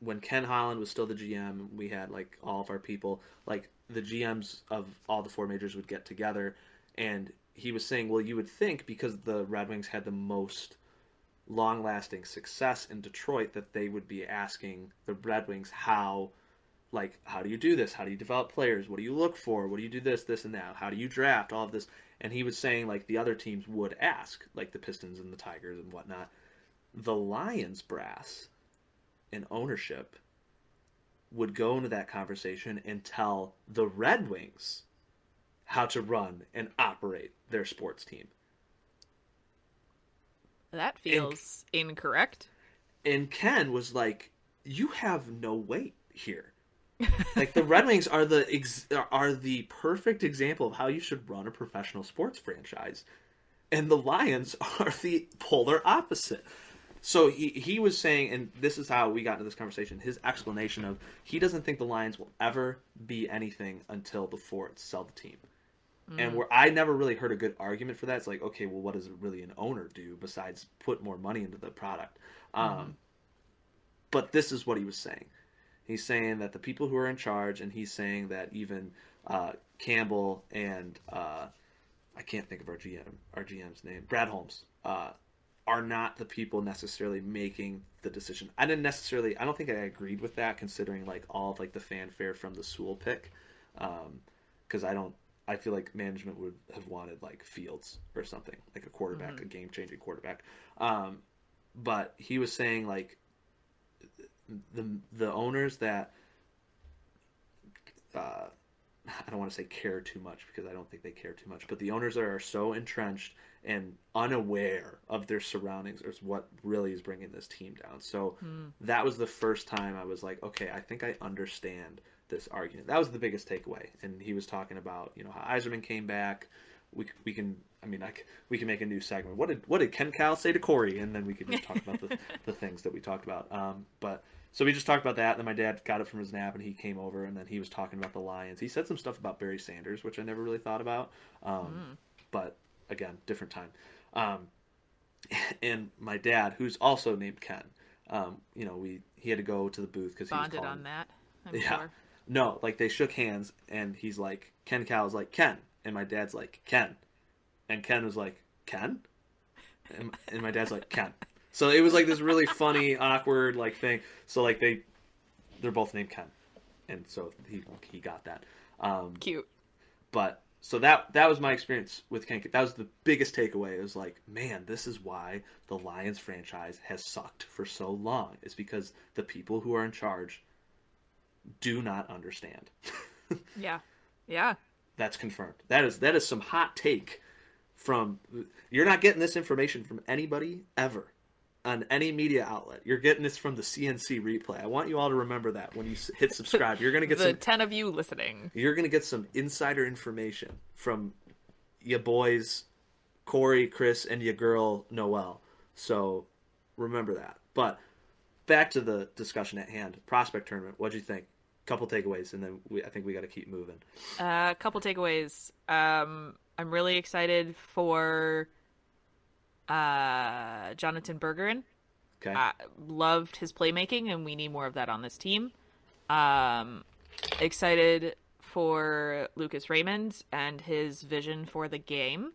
Speaker 2: when Ken Holland was still the GM, we had like all of our people, like the GMs of all the four majors would get together, and he was saying, well, you would think because the Red Wings had the most long lasting success in Detroit that they would be asking the Red Wings how like how do you do this? How do you develop players? What do you look for? What do you do this, this and that? How do you draft? All of this. And he was saying like the other teams would ask, like the Pistons and the Tigers and whatnot. The Lions brass and ownership would go into that conversation and tell the Red Wings how to run and operate their sports team.
Speaker 1: That feels and, incorrect.
Speaker 2: And Ken was like, "You have no weight here." like the Red Wings are the ex- are the perfect example of how you should run a professional sports franchise, and the Lions are the polar opposite. So he he was saying, and this is how we got into this conversation. His explanation of he doesn't think the Lions will ever be anything until the Fords sell the team. Mm. And where I never really heard a good argument for that. It's like, okay, well, what does really an owner do besides put more money into the product? Mm. Um, but this is what he was saying. He's saying that the people who are in charge, and he's saying that even uh, Campbell and uh, I can't think of our GM, our GM's name, Brad Holmes, uh, are not the people necessarily making the decision. I didn't necessarily. I don't think I agreed with that, considering like all of like the fanfare from the Sewell pick, because um, I don't. I feel like management would have wanted like Fields or something, like a quarterback, mm-hmm. a game changing quarterback. Um, but he was saying like the the owners that uh, I don't want to say care too much because I don't think they care too much, but the owners that are so entrenched and unaware of their surroundings is what really is bringing this team down. So mm. that was the first time I was like, okay, I think I understand this argument. That was the biggest takeaway. And he was talking about, you know, how Yzerman came back. We, we can, I mean, I, we can make a new segment. What did what did Ken Kal say to Corey? And then we could just talk about the, the things that we talked about. Um, but so we just talked about that. And then my dad got it from his nap, and he came over, and then he was talking about the Lions. He said some stuff about Barry Sanders, which I never really thought about. Um, mm. But again, different time. Um, and my dad, who's also named Ken, um, you know, we he had to go to the booth because he
Speaker 1: bonded
Speaker 2: was
Speaker 1: on that. I'm
Speaker 2: yeah. Sure. No, like they shook hands, and he's like, Ken Kal's like Ken, and my dad's like Ken, and Ken was like Ken, and, and my dad's like Ken. So it was like this really funny, awkward like thing. So like they, they're both named Ken, and so he he got that. Um,
Speaker 1: Cute.
Speaker 2: But so that that was my experience with Ken. That was the biggest takeaway. It was like, man, this is why the Lions franchise has sucked for so long. It's because the people who are in charge do not understand.
Speaker 1: yeah. Yeah.
Speaker 2: That's confirmed. That is that is some hot take from you're not getting this information from anybody ever on any media outlet. You're getting this from the CNC replay. I want you all to remember that when you hit subscribe. You're going to get
Speaker 1: the
Speaker 2: some
Speaker 1: 10 of you listening.
Speaker 2: You're going to get some insider information from your boys Corey, Chris and your girl Noel. So remember that. But back to the discussion at hand. Prospect tournament. What'd you think? Couple takeaways, and then we, I think we got to keep moving.
Speaker 1: A uh, couple takeaways. Um, I'm really excited for uh, Jonatan Berggren.
Speaker 2: Okay.
Speaker 1: Uh, loved his playmaking, and we need more of that on this team. Um, excited for Lucas Raymond and his vision for the game.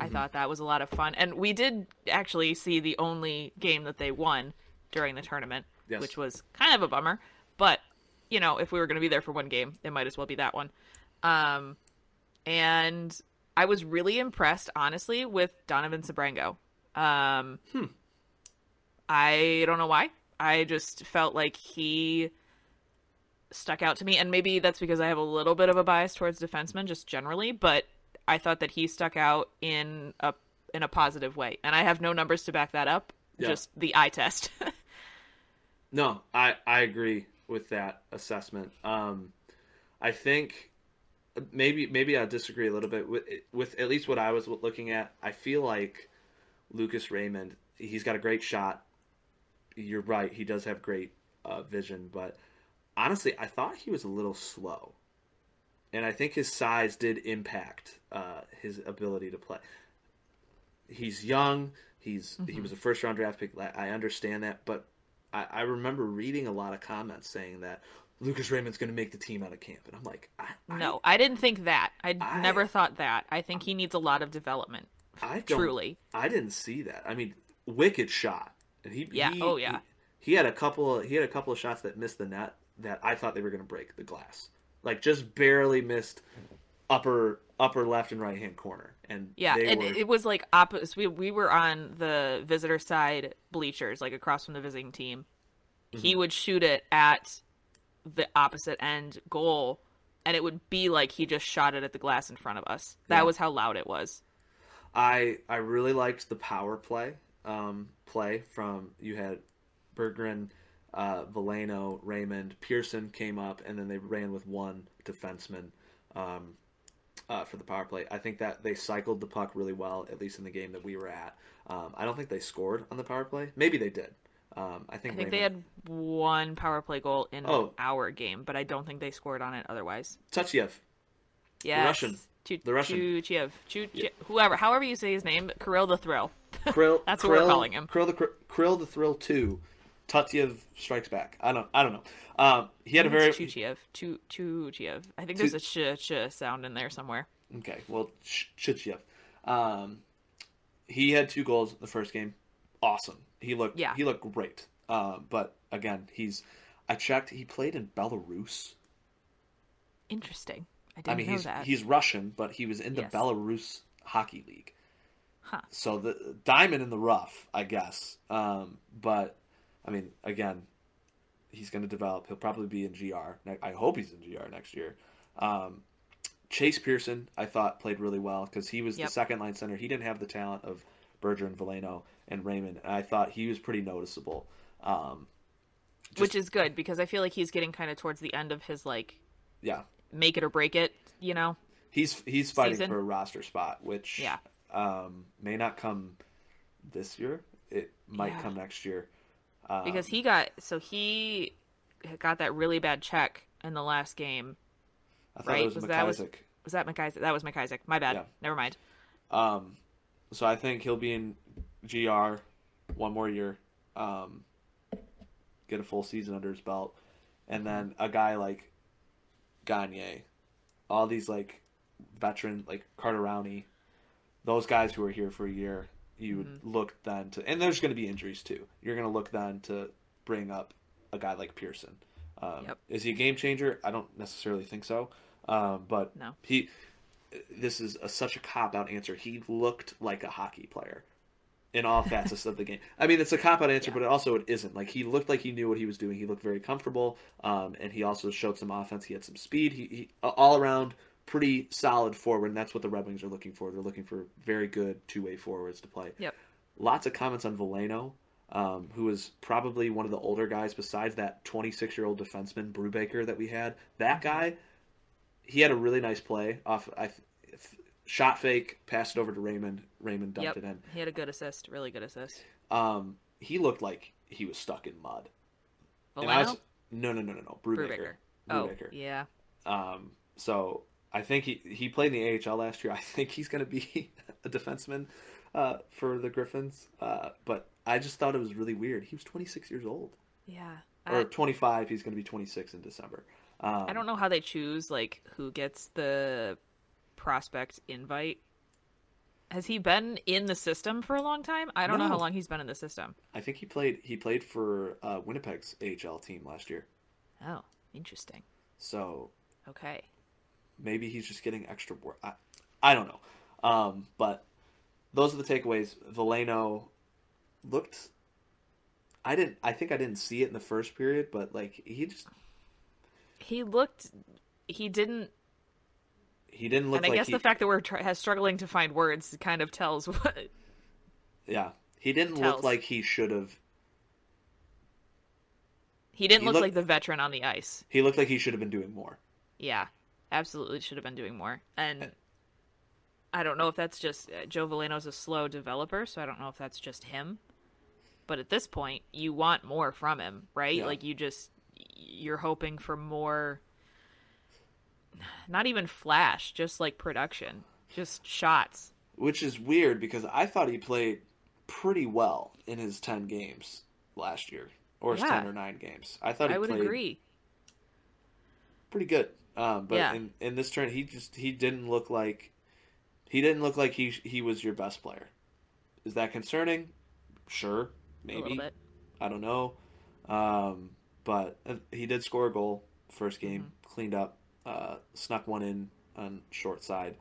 Speaker 1: Mm-hmm. I thought that was a lot of fun, and we did actually see the only game that they won during the tournament, yes. which was kind of a bummer. But you know, if we were going to be there for one game, it might as well be that one. Um, and I was really impressed, honestly, with Donovan Sebrango. Um,
Speaker 2: hmm.
Speaker 1: I don't know why. I just felt like he stuck out to me, and maybe that's because I have a little bit of a bias towards defensemen, just generally. But I thought that he stuck out in a in a positive way, and I have no numbers to back that up. Yeah. Just the eye test.
Speaker 2: no, I I agree with that assessment. Um, I think maybe maybe I disagree a little bit with with at least what I was looking at. I feel like Lucas Raymond, he's got a great shot. You're right, he does have great uh, vision, but honestly, I thought he was a little slow, and I think his size did impact uh, his ability to play. He's young. He's mm-hmm. he was a first round draft pick. I understand that, but I, I remember reading a lot of comments saying that Lucas Raymond's going to make the team out of camp. And I'm like, I,
Speaker 1: no, I, didn't think that. I, I never thought that. I think he needs a lot of development.
Speaker 2: I
Speaker 1: truly.
Speaker 2: I didn't see that. I mean, wicked shot, and he
Speaker 1: yeah,
Speaker 2: he,
Speaker 1: oh yeah.
Speaker 2: He, he, had a couple. Of, he had a couple of shots that missed the net that I thought they were going to break the glass, like just barely missed upper upper left and right hand corner. And
Speaker 1: yeah, and
Speaker 2: were...
Speaker 1: it was like opposite. We we were on the visitor side bleachers, like across from the visiting team. Mm-hmm. He would shoot it at the opposite end goal, and it would be like he just shot it at the glass in front of us. That
Speaker 2: Yeah.
Speaker 1: was how loud it was.
Speaker 2: I I really liked the power play um, play from you had Berggren, uh, Veleno, Raymond, Pearson came up, and then they ran with one defenseman um, uh, for the power play. I think that they cycled the puck really well, at least in the game that we were at. Um, I don't think they scored on the power play. Maybe they did. Um, I think,
Speaker 1: I think
Speaker 2: Raymond...
Speaker 1: they had one power play goal in
Speaker 2: oh.
Speaker 1: our game, but I don't think they scored on it otherwise.
Speaker 2: Touchiev.
Speaker 1: Yes.
Speaker 2: The Russian.
Speaker 1: Ch-
Speaker 2: the Russian.
Speaker 1: Yeah. Whoever. However you say his name, Kirill the Thrill.
Speaker 2: Krill,
Speaker 1: That's Krill, what we're calling him.
Speaker 2: Krill the, Krill the Thrill 2 Tatiev Strikes Back. I don't I don't know. Um, he had a very
Speaker 1: Chuchiev. Chu Chuchiev. I think there's a sh sound in there somewhere.
Speaker 2: Okay, well Chuchiev. Um, he had two goals the first game. Awesome. He looked
Speaker 1: yeah.
Speaker 2: he looked great. Uh, but again, he's I checked. He played in Belarus.
Speaker 1: Interesting. I didn't I
Speaker 2: mean,
Speaker 1: know
Speaker 2: he's,
Speaker 1: that.
Speaker 2: He's Russian, but he was in the
Speaker 1: yes.
Speaker 2: Belarus hockey league.
Speaker 1: Huh.
Speaker 2: So the diamond in the rough, I guess. Um, but I mean, again, he's going to develop. He'll probably be in GR. I hope he's in GR next year. Um, Chase Pearson, I thought played really well because he was
Speaker 1: Yep.
Speaker 2: the second line center. He didn't have the talent of Berggren and Veleno and Raymond. And I thought he was pretty noticeable. Um,
Speaker 1: Which is good because I feel like he's getting kind of towards the end of his like
Speaker 2: yeah,
Speaker 1: make it or break it. You know.
Speaker 2: he's he's fighting
Speaker 1: Season.
Speaker 2: for a roster spot, which
Speaker 1: Yeah.
Speaker 2: um, may not come this year. It might
Speaker 1: Yeah.
Speaker 2: come next year. Um,
Speaker 1: because he got so he got that really bad check in the last game.
Speaker 2: I thought
Speaker 1: right,
Speaker 2: it was,
Speaker 1: was
Speaker 2: McIsaac.
Speaker 1: that was- Was that McIsaac? That was McIsaac. My bad.
Speaker 2: Yeah.
Speaker 1: Never mind.
Speaker 2: Um, so I think he'll be in GR one more year, um, get a full season under his belt, and then a guy like Gagne, all these like veteran like Carter Rowney, those guys who are here for a year, you would look then to, and there's going to be injuries too. You're going to look then to bring up a guy like Pearson. Um,
Speaker 1: Yep.
Speaker 2: Is he a game changer? I don't necessarily think so, um, but
Speaker 1: No.
Speaker 2: he this is a, such a cop out answer. He looked like a hockey player in all facets of the game. I mean, it's a cop out answer,
Speaker 1: Yeah.
Speaker 2: but it also it isn't. Like he looked like he knew what he was doing. He looked very comfortable, um, and he also showed some offense. He had some speed. He, he all around pretty solid forward, and that's what the Red Wings are looking for. They're looking for very good two way forwards to play.
Speaker 1: Yep.
Speaker 2: Lots of comments on Veleno. Um, who is probably one of the older guys besides that 26 year old defenseman Brubaker that we had. That guy, he had a really nice play off. I shot fake, passed it over to Raymond. Raymond dumped
Speaker 1: Yep.
Speaker 2: it in.
Speaker 1: He had a good assist. Really good assist.
Speaker 2: Um, he looked like he was stuck in mud.
Speaker 1: Veleno?
Speaker 2: was no, no, no, no, no. Brubaker.
Speaker 1: Brubaker. Oh,
Speaker 2: Brubaker.
Speaker 1: yeah.
Speaker 2: Um, so I think he he played in the AHL last year. I think he's going to be a defenseman uh, for the Griffins. Uh, but I just thought it was really weird. He was 26 years old,
Speaker 1: Yeah.
Speaker 2: or
Speaker 1: I,
Speaker 2: 25. He's going to be 26 in December. Um,
Speaker 1: I don't know how they choose like who gets the prospect invite. Has he been in the system for a long time? I don't know how long he's been in the system.
Speaker 2: I think he played he played for uh, Winnipeg's AHL team last year.
Speaker 1: Oh, interesting.
Speaker 2: So
Speaker 1: Okay.
Speaker 2: Maybe he's just getting extra work. I, I don't know. Um, but those are the takeaways. Veleno looked. I didn't. I think I didn't see it in the first period, but like he just
Speaker 1: He looked. He didn't.
Speaker 2: he didn't look
Speaker 1: and I
Speaker 2: like
Speaker 1: guess
Speaker 2: he,
Speaker 1: the fact that we're tr- has struggling to find words kind of tells what.
Speaker 2: yeah he didn't look like he should have.
Speaker 1: He didn't
Speaker 2: He
Speaker 1: look
Speaker 2: looked-
Speaker 1: like the veteran on the ice.
Speaker 2: He looked like he should have been doing more.
Speaker 1: Yeah, absolutely should have been doing more. And I don't know if that's just uh, Joe Veleno's a slow developer, so I don't know if that's just him. But at this point, you want more from him, right?
Speaker 2: Yeah.
Speaker 1: Like you just you're hoping for more not even flash, just like production, just shots.
Speaker 2: which is weird because I thought he played pretty well in his ten games last year, or his
Speaker 1: Yeah.
Speaker 2: ten or nine games. I thought he
Speaker 1: I would
Speaker 2: played
Speaker 1: agree.
Speaker 2: pretty good. Um, but
Speaker 1: Yeah.
Speaker 2: in, in this turn, he just he didn't look like he didn't look like he he was your best player. Is that concerning? Sure,
Speaker 1: A little
Speaker 2: maybe.
Speaker 1: bit.
Speaker 2: I don't know. Um, but uh, he did score a goal first game,
Speaker 1: Mm-hmm.
Speaker 2: cleaned up, uh, snuck one in on short side.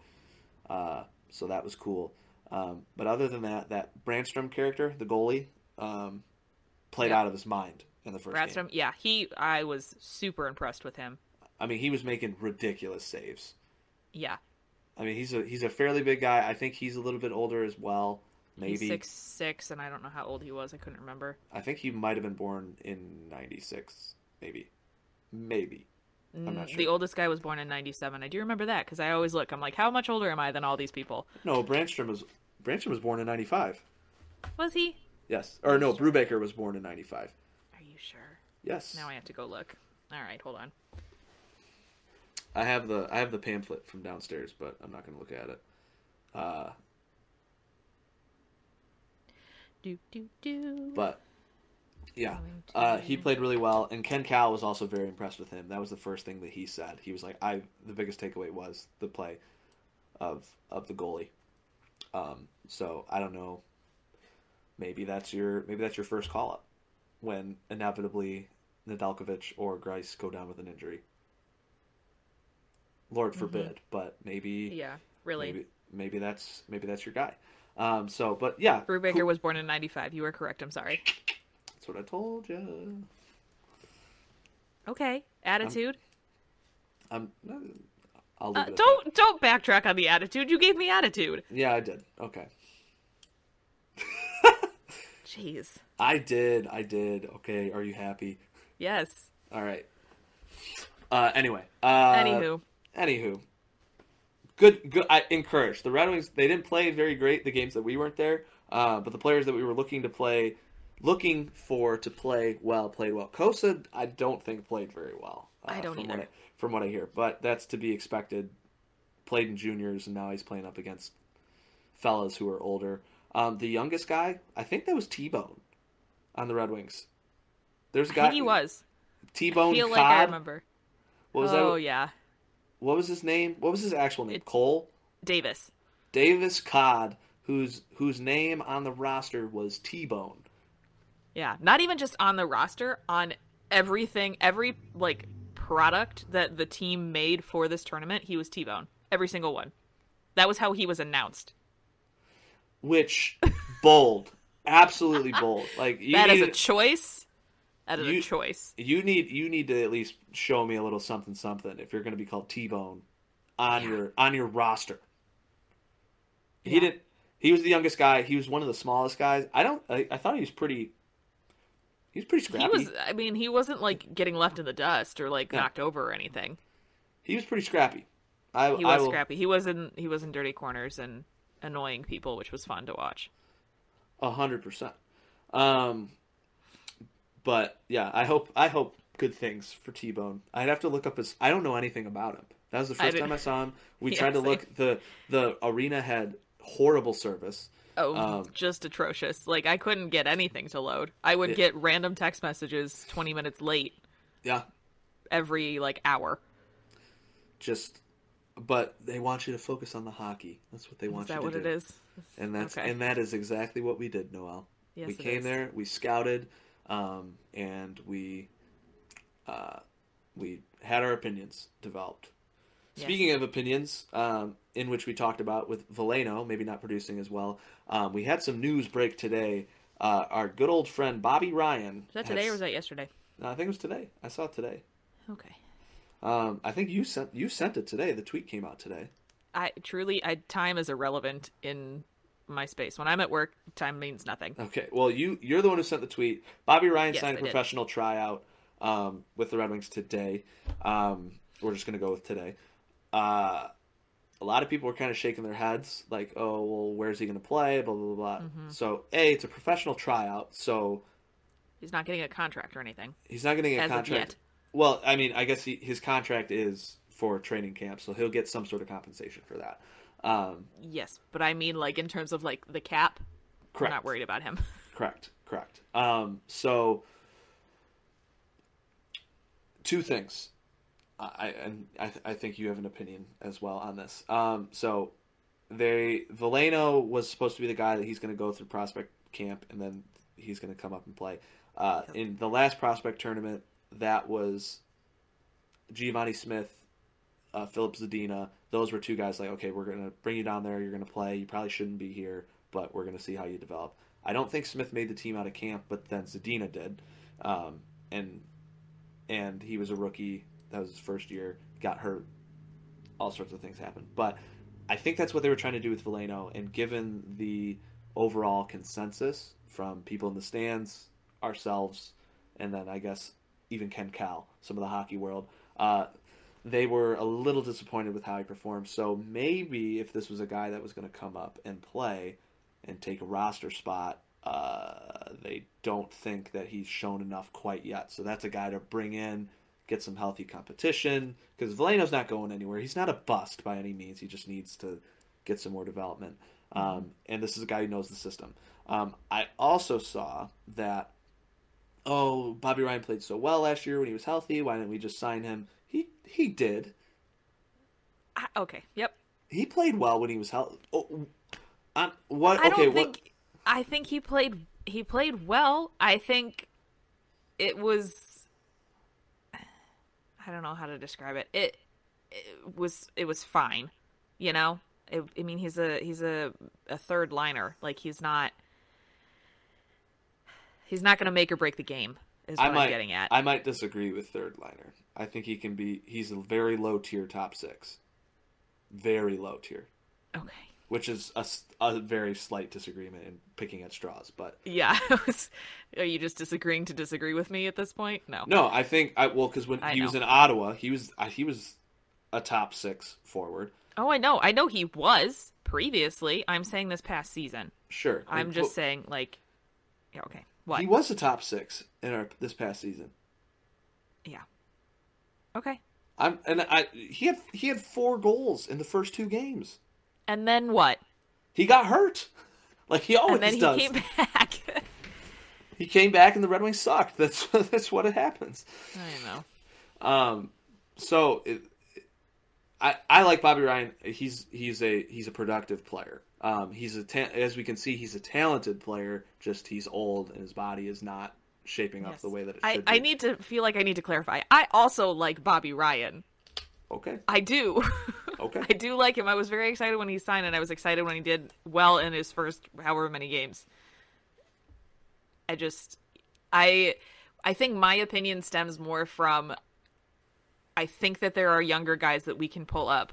Speaker 2: Uh, so that was cool. Um, but other than that, that Brattström character, the goalie, um, played
Speaker 1: Yep.
Speaker 2: out of his mind in the first game.
Speaker 1: Yeah, he. I was super impressed with him.
Speaker 2: I mean, he was making ridiculous saves.
Speaker 1: Yeah,
Speaker 2: I mean, he's a he's a fairly big guy. I think he's a little bit older as well.
Speaker 1: he's
Speaker 2: Maybe
Speaker 1: six six, and I don't know how old he was. I couldn't remember.
Speaker 2: I think he might have been born in '96. Maybe, maybe. I'm not sure.
Speaker 1: The oldest guy was born in '97. I do remember that because I always look. I'm like, how much older am I than all these people?
Speaker 2: No, Brattström was Brattström was born in '95.
Speaker 1: Was he?
Speaker 2: Yes, or no, Brubaker was born in '95.
Speaker 1: Are you sure?
Speaker 2: Yes,
Speaker 1: Now I have to go look. All right, hold on.
Speaker 2: I have the I have the pamphlet from downstairs, but I'm not going to look at it. Uh,
Speaker 1: Do do do.
Speaker 2: but yeah, uh, he played really well, and Ken Kal was also very impressed with him. That was the first thing that he said. He was like, "I." The biggest takeaway was the play of of the goalie. Um, so I don't know. Maybe that's your maybe that's your first call up when inevitably Nedeljkovic or Greiss go down with an injury. Lord forbid, but maybe
Speaker 1: yeah, really.
Speaker 2: maybe maybe that's maybe that's your guy. Um, so, but yeah,
Speaker 1: Brubaker
Speaker 2: cool.
Speaker 1: was born in '95. You were correct. I'm sorry.
Speaker 2: That's what I told you.
Speaker 1: Okay, attitude.
Speaker 2: I'm. I'll leave
Speaker 1: Uh,
Speaker 2: it
Speaker 1: don't don't backtrack on the attitude. You gave me attitude.
Speaker 2: Yeah, I did. Okay,
Speaker 1: Jeez.
Speaker 2: I did. I did. Okay, are you happy?
Speaker 1: Yes.
Speaker 2: All right. Uh, anyway. Uh,
Speaker 1: Anywho,
Speaker 2: Anywho. Good. Good. I encourage the Red Wings. They didn't play very great the games that we weren't there, uh, but the players that we were looking to play, looking for to play well, played well. Cossa, I don't think played very well. Uh,
Speaker 1: I don't
Speaker 2: from
Speaker 1: either.
Speaker 2: What I, from what I hear, but that's to be expected. Played in juniors, and now he's playing up against fellas who are older. Um, the youngest guy, I think that was T Bone on the Red Wings. There's a
Speaker 1: I
Speaker 2: guy
Speaker 1: think he was.
Speaker 2: T Bone.
Speaker 1: feel
Speaker 2: Cod.
Speaker 1: like I remember.
Speaker 2: What was
Speaker 1: oh
Speaker 2: that?
Speaker 1: Oh yeah,
Speaker 2: What was his name? What was his actual name?
Speaker 1: It-
Speaker 2: Cole
Speaker 1: Davis.
Speaker 2: Davis Cod, whose whose name on the roster was T Bone.
Speaker 1: Yeah, not even just on the roster, on everything, every like product that the team made for this tournament, he was T-Bone. Every single one. That was how he was announced.
Speaker 2: Which bold, absolutely bold. Like you
Speaker 1: That is a choice. That is
Speaker 2: You-
Speaker 1: choice.
Speaker 2: you need you need to at least show me a little something something if you're going to be called T Bone on
Speaker 1: Yeah.
Speaker 2: your on your roster. He
Speaker 1: Yeah.
Speaker 2: didn't. He was the youngest guy. He was one of the smallest guys. I don't. I, I thought he was pretty. He was pretty scrappy.
Speaker 1: He was I mean, he wasn't like getting left in the dust or like
Speaker 2: Yeah.
Speaker 1: knocked over or anything.
Speaker 2: He was pretty scrappy. I,
Speaker 1: He
Speaker 2: I
Speaker 1: was
Speaker 2: will-
Speaker 1: scrappy. He was in he was in dirty corners and annoying people, which was fun to watch.
Speaker 2: A hundred percent. Um, but yeah, I hope I hope good things for T Bone. I'd have to look up his. I don't know anything about him. That was the first
Speaker 1: didn't-
Speaker 2: time I saw him. We
Speaker 1: Yeah,
Speaker 2: tried to
Speaker 1: same.
Speaker 2: look. the The arena had horrible service.
Speaker 1: Oh,
Speaker 2: Um,
Speaker 1: just atrocious. Like I couldn't get anything to load. I would
Speaker 2: It-
Speaker 1: get random text messages 20 minutes late
Speaker 2: Yeah,
Speaker 1: every like hour.
Speaker 2: just. But they want you to focus on the hockey. That's what they want
Speaker 1: Is that
Speaker 2: you to
Speaker 1: what
Speaker 2: do.
Speaker 1: it is?
Speaker 2: And that's
Speaker 1: Okay.
Speaker 2: and that is exactly what we did, Noel.
Speaker 1: Yes,
Speaker 2: we came
Speaker 1: is.
Speaker 2: there, we scouted, um, and we uh, we had our opinions developed.
Speaker 1: Yes.
Speaker 2: Speaking of opinions, um, in which we talked about with Veleno maybe not producing as well, um, we had some news break today. Uh, our good old friend Bobby Ryan.
Speaker 1: Was that today
Speaker 2: has-
Speaker 1: or was that yesterday?
Speaker 2: No, I think it was today. I saw it today.
Speaker 1: Okay.
Speaker 2: Um, I think you sent you sent it today. The tweet came out today.
Speaker 1: I truly, I time is irrelevant in my space. When I'm at work, time means nothing.
Speaker 2: Okay, well you you're the one who sent the tweet. Bobby Ryan
Speaker 1: Yes,
Speaker 2: signed a
Speaker 1: I did.
Speaker 2: professional tryout um, with the Red Wings today. Um, we're just gonna go with today. Uh, a lot of people were kind of shaking their heads, like, "Oh, well, where's he gonna play?" Blah blah blah. blah.
Speaker 1: Mm-hmm.
Speaker 2: So, a it's a professional tryout, so
Speaker 1: He's not getting a contract or anything.
Speaker 2: he's not gonna a
Speaker 1: As
Speaker 2: contract. Well, I mean, I guess he, his contract is for training camp, so he'll get some sort of compensation for that. Um,
Speaker 1: Yes, but I mean, like in terms of like the cap, we're not worried about him.
Speaker 2: Correct, correct. Um, so, two things. I and I, I think you have an opinion as well on this. Um, so, they Veleno was supposed to be the guy that he's going to go through prospect camp, and then he's going to come up and play. Uh,
Speaker 1: Yep.
Speaker 2: In the last prospect tournament, that was Givani Smith, uh, Filip Zadina. Those were two guys like, okay, we're going to bring you down there. You're going to play. You probably shouldn't be here, but we're going to see how you develop. I don't think Smith made the team out of camp, but then Zadina did. Um, and and he was a rookie. That was his first year. Got hurt. All sorts of things happened. But I think that's what they were trying to do with Veleno. And given the overall consensus from people in the stands, ourselves, and then I guess even Ken Kal, some of the hockey world, uh, they were a little disappointed with how he performed. So maybe if this was a guy that was going to come up and play and take a roster spot, uh, they don't think that he's shown enough quite yet. So that's a guy to bring in, get some healthy competition because Veleno's not going anywhere. He's not a bust by any means. He just needs to get some more development. Um, and this is a guy who knows the system. Um, I also saw that oh Bobby Ryan played so well last year when he was healthy. Why didn't we just sign him? He he did.
Speaker 1: I, okay. Yep.
Speaker 2: He played well when he was healthy. Oh, what?
Speaker 1: I
Speaker 2: okay,
Speaker 1: don't
Speaker 2: what?
Speaker 1: think. I think he played. He played well. I think it was. I don't know how to describe it. It, it was. It was fine. You know. It, I mean, he's a he's a a third liner. Like he's not. He's not going to make or break the game. Is what
Speaker 2: I might,
Speaker 1: am getting at.
Speaker 2: I might disagree with third liner. I think he can be. He's a very low tier top six. Very low tier,
Speaker 1: okay.
Speaker 2: which is a, a very slight disagreement in picking at straws. But
Speaker 1: Yeah. Are you just disagreeing to disagree with me at this point? No.
Speaker 2: no, I think I well because when
Speaker 1: I
Speaker 2: he was in Ottawa, he was uh, he was a top six forward.
Speaker 1: Oh, I know. I know he was previously. I'm saying this past season.
Speaker 2: Sure,
Speaker 1: I'm
Speaker 2: And-
Speaker 1: just
Speaker 2: well,
Speaker 1: saying, like, yeah, okay. What?
Speaker 2: he was a top six in our this past season.
Speaker 1: yeah. Okay.
Speaker 2: I'm and I he had he had four goals in the first two games.
Speaker 1: And then what?
Speaker 2: He got hurt, like he always
Speaker 1: and then he
Speaker 2: does.
Speaker 1: came back.
Speaker 2: He came back and the Red Wings sucked. That's that's what it happens.
Speaker 1: I know.
Speaker 2: Um, so it, I I like Bobby Ryan. He's he's a he's a productive player. Um, he's a ta- as we can see, he's a talented player. Just he's old and his body is not shaping up the way that it
Speaker 1: I,
Speaker 2: should. be.
Speaker 1: I need to feel like I need to clarify. I also like Bobby Ryan.
Speaker 2: okay,
Speaker 1: I do.
Speaker 2: okay.
Speaker 1: I do like him. I was very excited when he signed, and I was excited when he did well in his first however many games. I just, I, I think my opinion stems more from. I think that there are younger guys that we can pull up,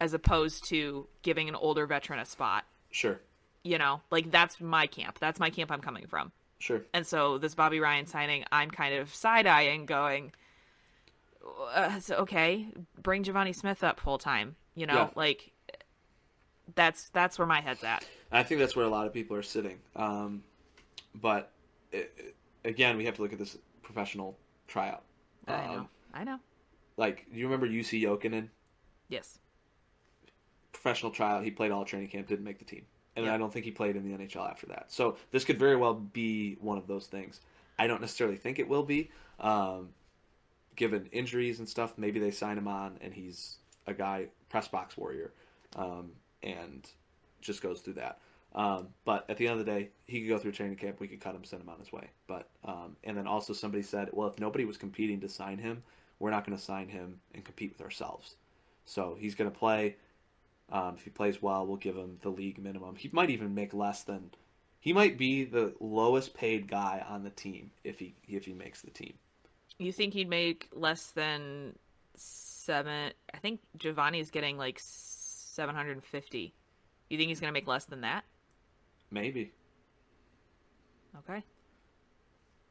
Speaker 1: as opposed to giving an older veteran a spot.
Speaker 2: Sure,
Speaker 1: You know, like that's my camp. That's my camp I'm coming from.
Speaker 2: sure.
Speaker 1: And so this Bobby Ryan signing, I'm kind of side eyeing, going, uh, so, okay, bring Givani Smith up full time. You know,
Speaker 2: Yeah.
Speaker 1: like that's that's where my head's at.
Speaker 2: I think that's where a lot of people are sitting. Um, but it, it- again, we have to look at this professional tryout.
Speaker 1: I know,
Speaker 2: Um,
Speaker 1: I know.
Speaker 2: Like, you remember Jussi Jokinen?
Speaker 1: Yes,
Speaker 2: professional trial. He played all training camp, didn't make the team, and
Speaker 1: Yeah.
Speaker 2: I don't think he played in the NHL after that. So this could very well be one of those things. I don't necessarily think it will be, um, given injuries and stuff. Maybe they sign him on, and he's a guy press box warrior, um, and just goes through that. Um, but at the end of the day, he could go through training camp. We could cut him, send him on his way. But um, and then also somebody said, well, if nobody was competing to sign him, we're not going to sign him and compete with ourselves. So he's going to play. Um, if he plays well, we'll give him the league minimum. He might even make less than. He might be the lowest paid guy on the team if he if he makes the team.
Speaker 1: you think he'd make less than seven? I think Givani's getting like seven hundred and fifty. You think he's gonna make less than that?
Speaker 2: Maybe.
Speaker 1: Okay,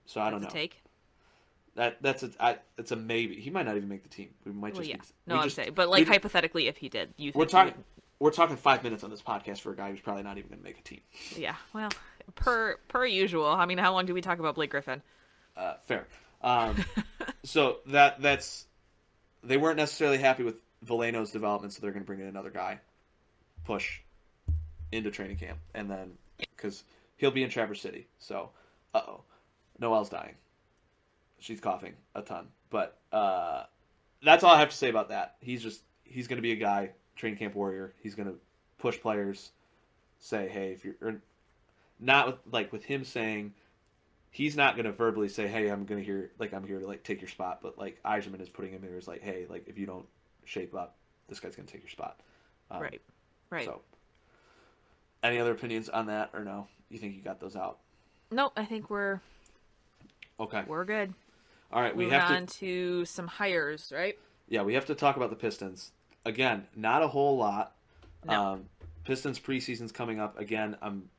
Speaker 2: So I
Speaker 1: that's
Speaker 2: don't know.
Speaker 1: take.
Speaker 2: That that's a I, it's a maybe. He might not even make the team. We might
Speaker 1: Well,
Speaker 2: just.
Speaker 1: yeah.
Speaker 2: be-
Speaker 1: No, I'm
Speaker 2: just-
Speaker 1: saying, but like
Speaker 2: just-
Speaker 1: hypothetically, if he did, you
Speaker 2: we're talking.
Speaker 1: would-
Speaker 2: We're talking five minutes on this podcast for a guy who's probably not even going to make a team.
Speaker 1: Yeah, well, per per usual. I mean, how long do we talk about Blake Griffin?
Speaker 2: Uh, fair. Um, so that that's they weren't necessarily happy with Veleno's development, so they're going to bring in another guy, push into training camp, and then because he'll be in Traverse City. So, uh oh, Noel's dying. She's coughing a ton, but uh, that's all I have to say about that. He's just he's going to be a guy, train camp warrior. He's going to push players, say, hey, if you're not with like with him saying he's not going to verbally say, "Hey, I'm going to hear like I'm here to like take your spot," but like Yzerman is putting him in there like, "Hey, like if you don't shape up, this guy's going to take your spot." Um,
Speaker 1: right, right.
Speaker 2: So, any other opinions on that, or no? You think you got those out?
Speaker 1: Nope. I think we're
Speaker 2: Okay.
Speaker 1: we're good.
Speaker 2: All right, we
Speaker 1: Moving
Speaker 2: have to.
Speaker 1: on to some hires, right?
Speaker 2: Yeah, we have to talk about the Pistons again. Not a whole lot.
Speaker 1: No.
Speaker 2: Um, Pistons preseason's coming up again. I'm,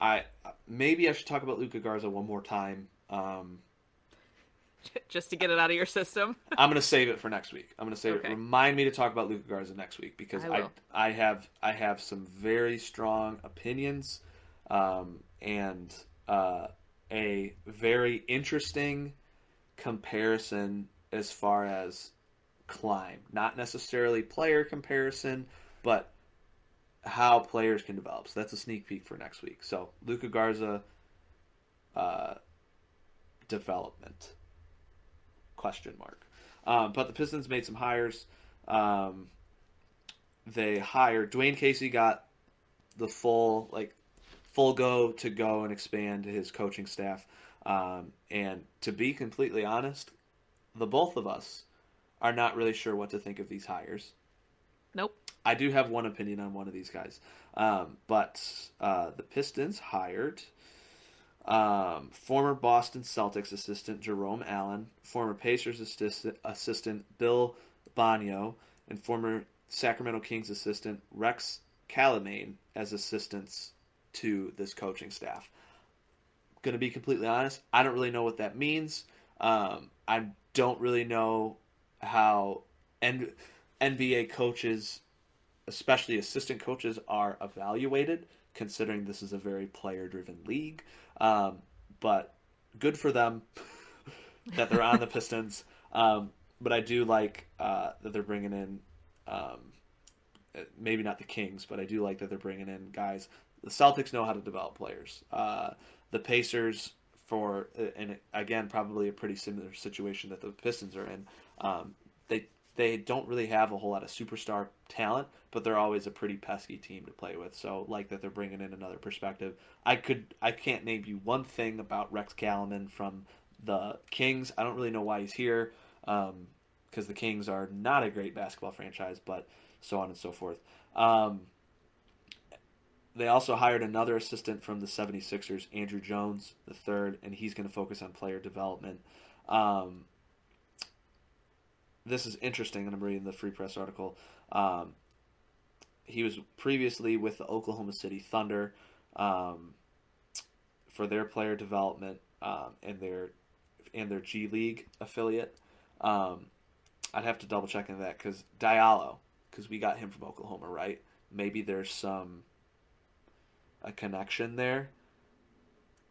Speaker 2: I maybe I should talk about Luka Garza one more time. Um,
Speaker 1: Just to get it out of your system.
Speaker 2: I'm gonna save it for next week. I'm gonna save
Speaker 1: Okay.
Speaker 2: it. Remind me to talk about Luka Garza next week because
Speaker 1: I
Speaker 2: I. I have I have some very strong opinions, um, and uh, a very interesting comparison as far as climb. Not necessarily player comparison, but how players can develop. So that's a sneak peek for next week. So Luka Garza, uh, development question mark. Um, but the Pistons made some hires. Um, they hired Dwane Casey got the full like full go to go and expand his coaching staff. Um, and to be completely honest, the both of us are not really sure what to think of these hires.
Speaker 1: Nope.
Speaker 2: I do have one opinion on one of these guys, um, but uh, the Pistons hired um, former Boston Celtics assistant Jerome Allen, former Pacers assistant, assistant Bill Bayno, and former Sacramento Kings assistant Rex Kalamian as assistants to this coaching staff. Going to be completely honest, I don't really know what that means. Um, I don't really know how N- NBA coaches, especially assistant coaches, are evaluated, considering this is a very player driven league. Um, but good for them that they're on the Pistons. Um, but I do like uh, that they're bringing in, um, maybe not the Kings, but I do like that they're bringing in guys. The Celtics know how to develop players. Uh, the Pacers, for and again probably a pretty similar situation that the Pistons are in. Um, they they don't really have a whole lot of superstar talent, but they're always a pretty pesky team to play with. So like that they're bringing in another perspective. I could I can't name you one thing about Rex Kalamian from the Kings. I don't really know why he's here because um, the Kings are not a great basketball franchise, but so on and so forth. Um, they also hired another assistant from the 76ers, Andrew Jones, the third, and he's going to focus on player development. Um, this is interesting, and I'm reading the Free Press article. Um, he was previously with the Oklahoma City Thunder um, for their player development um, and their and their G League affiliate. Um, I'd have to double check into that because Diallo, because we got him from Oklahoma, right? Maybe there's some a connection there.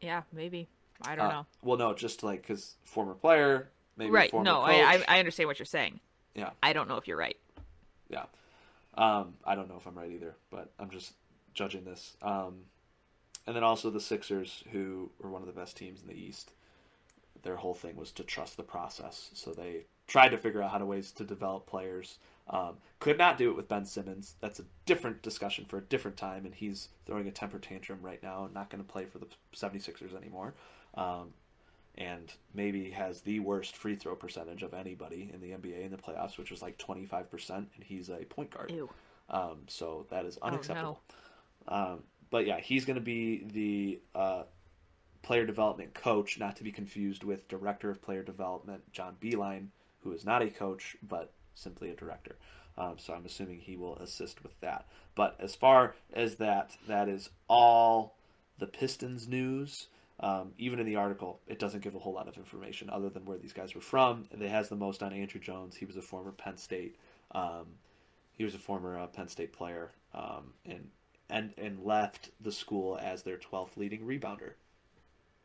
Speaker 1: Yeah, maybe. I don't
Speaker 2: Uh,
Speaker 1: know.
Speaker 2: Well, no, just like because former player, maybe
Speaker 1: Right.
Speaker 2: Former
Speaker 1: No, I I understand what you're saying.
Speaker 2: Yeah.
Speaker 1: I don't know if you're right.
Speaker 2: Yeah. Um, I don't know if I'm right either, but I'm just judging this. Um, and then also the Sixers, who were one of the best teams in the East. Their whole thing was to trust the process, so they tried to figure out how to ways to develop players. Um, could not do it with Ben Simmons. That's a different discussion for a different time, and he's throwing a temper tantrum right now and not going to play for the 76ers anymore. Um, and maybe has the worst free throw percentage of anybody in the NBA in the playoffs, which was like 25%, and he's a point guard. Um, so that is
Speaker 1: Oh,
Speaker 2: unacceptable. um, but yeah, he's going to be the uh, player development coach, not to be confused with director of player development John Beeline, who is not a coach but simply a director. Um, so I'm assuming he will assist with that. But as far as that, that is all the Pistons news. Um, even in the article, it doesn't give a whole lot of information other than where these guys were from. And it has the most on Andrew Jones. He was a former Penn State. Um, he was a former uh, Penn State player um, and and and left the school as their 12th leading rebounder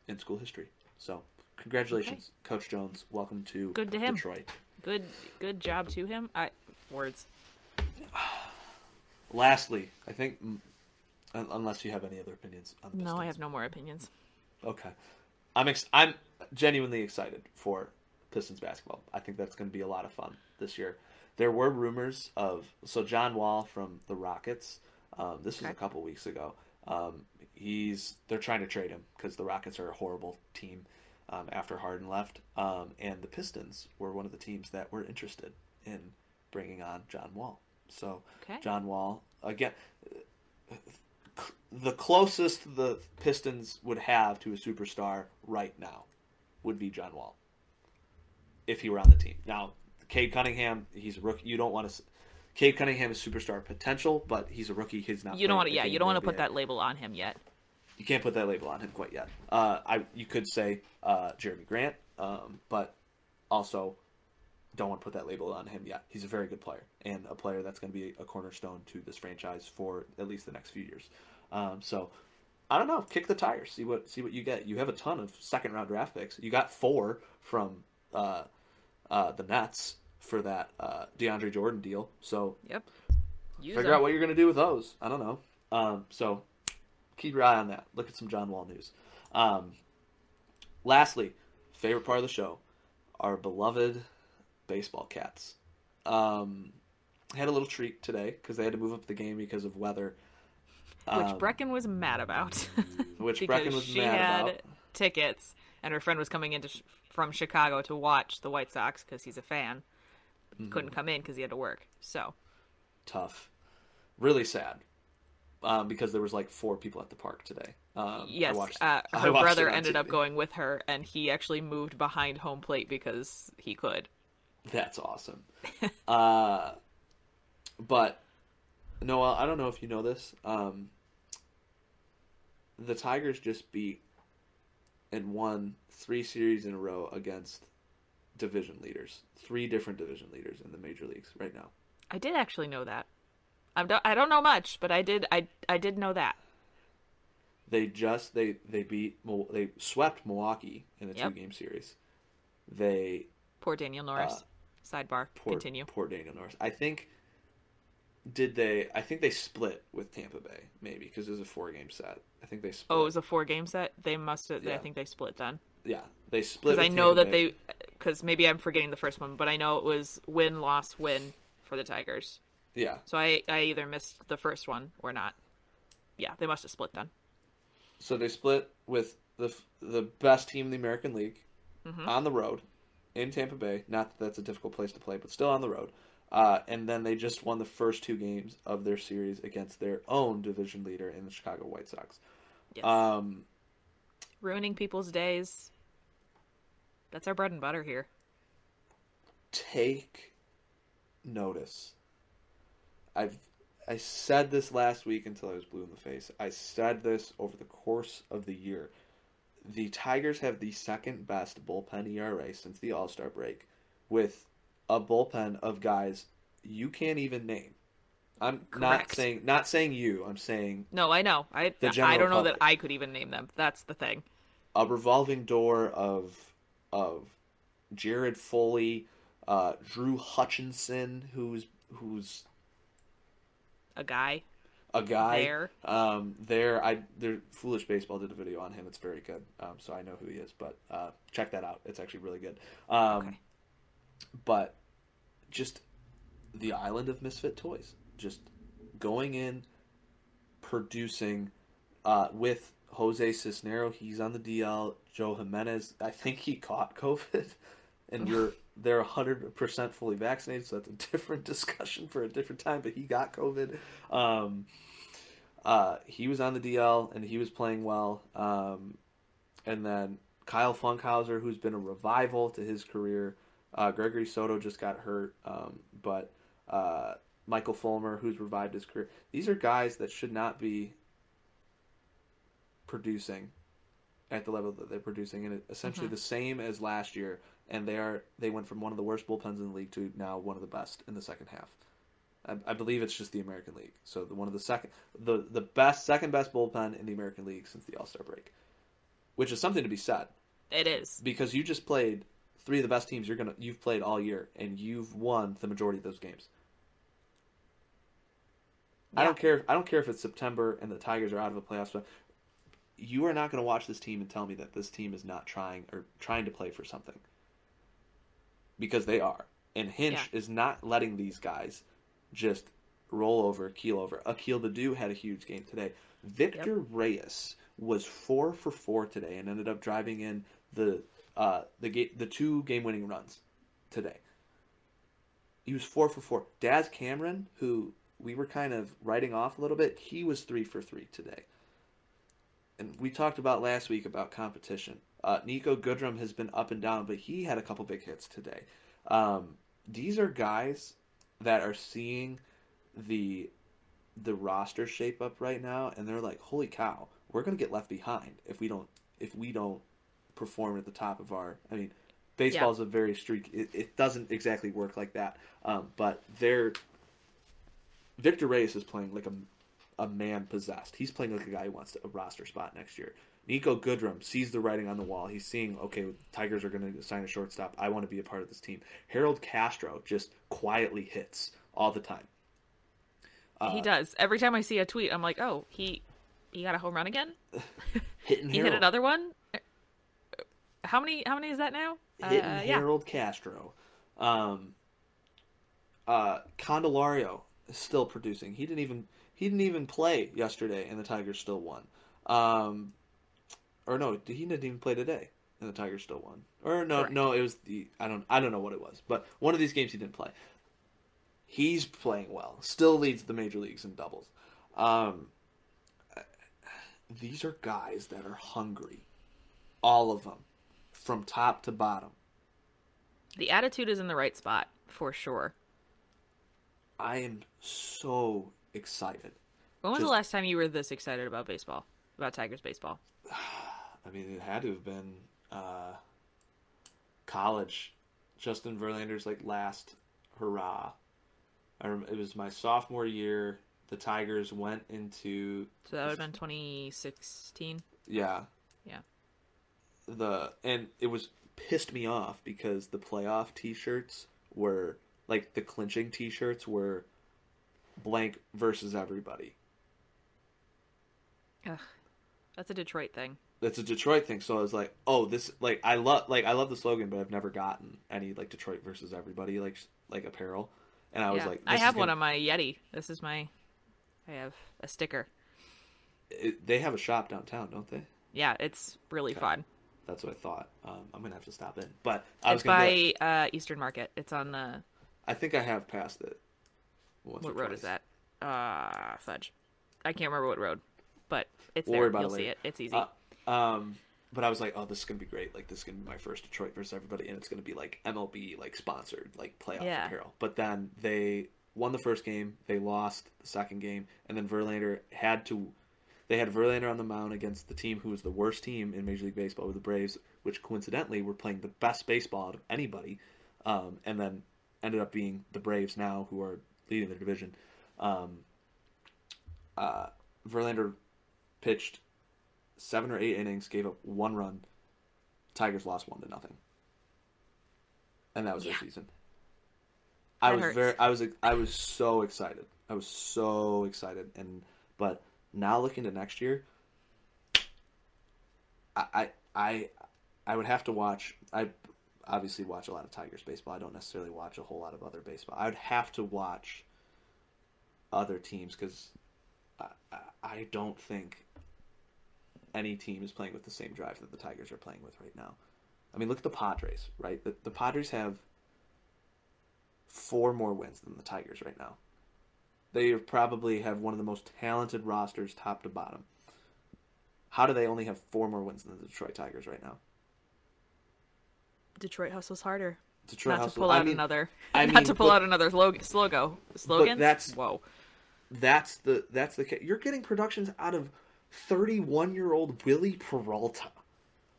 Speaker 2: in school history. So congratulations, Coach Jones. Welcome to
Speaker 1: Good to him.
Speaker 2: Detroit.
Speaker 1: Good good job to him. I words.
Speaker 2: Lastly, I think unless you have any other opinions on the
Speaker 1: No, I have no more opinions.
Speaker 2: Okay, I'm ex- I'm genuinely excited for Pistons basketball. I think that's going to be a lot of fun this year. There were rumors of so John Wall from the Rockets. Um, this was a couple weeks ago. Um, he's they're trying to trade him because the Rockets are a horrible team um, after Harden left, um, and the Pistons were one of the teams that were interested in bringing on John Wall. So
Speaker 1: Okay.
Speaker 2: John Wall again. The closest the Pistons would have to a superstar right now would be John Wall. if he were on the team. Now, Cade Cunningham, he's a rookie. You don't want to. Cade Cunningham is superstar potential, but he's a rookie. He's not.
Speaker 1: You don't want to. Yeah, you don't want to put that label on him yet.
Speaker 2: You can't put that label on him quite yet. Uh, I you could say uh, Jerami Grant, um, but also don't want to put that label on him yet. He's a very good player and a player that's going to be a cornerstone to this franchise for at least the next few years. Um, so I don't know. Kick the tires. See what see what you get. You have a ton of second round draft picks. You got four from uh, uh, the Nets for that uh, DeAndre Jordan deal. So
Speaker 1: Yep. Use
Speaker 2: figure
Speaker 1: him.
Speaker 2: out what you're going to do with those. I don't know. Um, so keep your eye on that. Look at some John Wall news. Um, lastly, favorite part of the show, our beloved baseball cats. Um, had a little treat today because they had to move up the game because of weather.
Speaker 1: which
Speaker 2: Um,
Speaker 1: Brecken was mad about.
Speaker 2: which Brecken was
Speaker 1: she
Speaker 2: mad
Speaker 1: had
Speaker 2: about.
Speaker 1: tickets, and her friend was coming into sh- from Chicago to watch the White Sox because he's a fan.
Speaker 2: Mm-hmm.
Speaker 1: Couldn't come in because he had to work. So
Speaker 2: Tough, really sad. Um, because there was like four people at the park today. Um,
Speaker 1: yes,
Speaker 2: watched-
Speaker 1: uh, her brother ended up going with her, and he actually moved behind home plate because he could.
Speaker 2: That's awesome. uh, but Noah, I don't know if you know this. Um, the Tigers just beat and won three series in a row against division leaders, three different division leaders in the major leagues right now.
Speaker 1: I did actually know that. I don't, I don't know much, but I did. I I did know that.
Speaker 2: They just they they beat they swept Milwaukee in the
Speaker 1: Yep.
Speaker 2: two game series. They
Speaker 1: Poor Daniel Norris. Sidebar.
Speaker 2: Uh, poor,
Speaker 1: Continue.
Speaker 2: Poor Daniel Norris. I think. Did they? I think they split with Tampa Bay, maybe because it was a four-game set. I think they split.
Speaker 1: Oh, it was a four game set. They must have. I think they split then.
Speaker 2: yeah, they split.
Speaker 1: Because I know
Speaker 2: Tampa
Speaker 1: that
Speaker 2: Bay.
Speaker 1: they. Because maybe I'm forgetting the first one, but I know it was win, loss, win for the Tigers.
Speaker 2: Yeah,
Speaker 1: So I I either missed the first one or not. Yeah, they must have split then.
Speaker 2: so they split with the the best team in the American League
Speaker 1: Mhm.
Speaker 2: on the road in Tampa Bay. Not that that's a difficult place to play, but still on the road. Uh, and then they just won the first two games of their series against their own division leader in the Chicago White Sox.
Speaker 1: Yes.
Speaker 2: Um,
Speaker 1: Ruining people's days. That's our bread and butter here.
Speaker 2: take notice. I've I said this last week until I was blue in the face. I said this over the course of the year. The Tigers have the second best bullpen ERA since the All Star break, with a bullpen of guys you can't even name. I'm not saying not saying you. I'm saying
Speaker 1: No, I know. I
Speaker 2: The
Speaker 1: I don't know that. I could even name them. That's the thing.
Speaker 2: a revolving door of of Jared Foley, uh, Drew Hutchison, who's who's
Speaker 1: A guy
Speaker 2: a guy.
Speaker 1: there.
Speaker 2: um there i there foolish baseball did a video on him. It's very good. Um so i know who he is but uh check that out. It's actually really good. Um
Speaker 1: Okay.
Speaker 2: but just the island of misfit toys. Just going in producing uh with jose cisnero. He's on the dl joe jimenez i think he caught covid and you're they're 100% fully vaccinated so that's a different discussion for a different time but he got covid um uh, he was on the DL and he was playing well. Um, and then Kyle Funkhouser, who's been a revival to his career. Uh, Gregory Soto just got hurt, um, but uh, Michael Fulmer, who's revived his career. These are guys that should not be producing at the level that they're producing, and essentially
Speaker 1: Mhm.
Speaker 2: the same as last year. And they are they went from one of the worst bullpens in the league to now one of the best in the second half. I, I believe it's just the American League. So the one of the second, the the best, second best bullpen in the American League since the All Star break, which is something to be said
Speaker 1: It is.
Speaker 2: because you just played three of the best teams you're gonna you've played all year, and you've won the majority of those games. I don't care. I don't care if it's September and the Tigers are out of a playoff spot. You are not going to watch this team and tell me that this team is not trying or trying to play for something. Because they are, and Hinch
Speaker 1: Yeah.
Speaker 2: is not letting these guys just roll over, keel over. Akil Baddoo had a huge game today. Victor Reyes was four for four today and ended up driving in the uh, the ga- the two game winning runs today. He was four for four. Daz Cameron, who we were kind of writing off a little bit, he was three for three today. and we talked about last week about competition. Uh, Niko Goodrum has been up and down, but he had a couple big hits today. Um, these are guys that are seeing the the roster shape up right now, and they're like, "Holy cow, we're gonna get left behind if we don't if we don't perform at the top of our." I mean, baseball is a very streak. It, it, doesn't exactly work like that, um, but they're Victor Reyes is playing like a a man possessed. He's playing like a guy who wants a roster spot next year. Niko Goodrum sees the writing on the wall. He's seeing, okay, Tigers are going to sign a shortstop. I want to be a part of this team. Harold Castro just quietly hits all the time.
Speaker 1: Uh, he does. Every time I see a tweet, I'm like, oh, he he got a home run again.
Speaker 2: hitting
Speaker 1: he
Speaker 2: Harold.
Speaker 1: hit another one. How many? How many is that now?
Speaker 2: Hitting uh, Harold yeah. Castro. Um, uh, Candelario is still producing. He didn't even he didn't even play yesterday, and the Tigers still won. Um, or no, he didn't even play today, and the Tigers still won. Or no, Correct. no, it was the I don't I don't know what it was, but one of these games he didn't play. He's playing well. Still leads the major leagues in doubles. Um, these are guys that are hungry, all of them, from top to bottom.
Speaker 1: The attitude is in the right spot for sure.
Speaker 2: I am so excited.
Speaker 1: When was Just, the last time you were this excited about baseball? About Tigers baseball?
Speaker 2: I mean, it had to have been uh, college. Justin Verlander's like last hurrah. I rem- it was my sophomore year. The Tigers went into.
Speaker 1: So that would have been 2016.
Speaker 2: Yeah.
Speaker 1: Yeah.
Speaker 2: The and it was pissed me off because the playoff T-shirts were like the clinching T-shirts were blank versus everybody.
Speaker 1: Ugh, that's a Detroit thing.
Speaker 2: That's a Detroit thing. So I was like, oh, this like I love like I love the slogan, but I've never gotten any like Detroit versus everybody like like apparel. And I was like,
Speaker 1: I have gonna... one on my Yeti. This is my, I have a sticker.
Speaker 2: It, they have a shop downtown, don't they?
Speaker 1: Yeah, it's really okay. fun.
Speaker 2: That's what I thought. Um, I'm gonna have to stop in, but
Speaker 1: I was it's by uh, Eastern Market. It's on the.
Speaker 2: I think I have passed it.
Speaker 1: what road twice. is that? Uh, fudge. I can't remember what road, but it's we'll there. You'll it see it. It's easy.
Speaker 2: Uh, um, but I was like, oh, this is gonna be great. Like this is gonna be my first Detroit versus everybody, and it's gonna be like MLB like sponsored like playoff yeah. apparel. But then they won the first game, they lost the second game, and then Verlander had to. They had Verlander on the mound against the team who was the worst team in Major League Baseball, with the Braves, which coincidentally were playing the best baseball out of anybody, um, and then ended up being the Braves now who are leading the division. Um, uh, Verlander pitched seven or eight innings, gave up one run. Tigers lost one to nothing, and that was yeah. their season. That I was hurts. very, I was, I was so excited. I was so excited, and but now looking to next year, I, I, I, I would have to watch. I obviously watch a lot of Tigers baseball. I don't necessarily watch a whole lot of other baseball. I would have to watch other teams because I, I don't think any team is playing with the same drive that the Tigers are playing with right now. I mean, look at the Padres, right? The, the Padres have four more wins than the Tigers right now. They probably have one of the most talented rosters, top to bottom. How do they only have four more wins than the Detroit Tigers right now?
Speaker 1: Detroit hustles harder.
Speaker 2: Detroit
Speaker 1: not
Speaker 2: hustles.
Speaker 1: to pull out
Speaker 2: I mean,
Speaker 1: another. I mean, not to pull but, out another slogan. Slogan. Slogans.
Speaker 2: That's
Speaker 1: whoa.
Speaker 2: That's the that's the you're getting productions out of 31 year old Wily Peralta.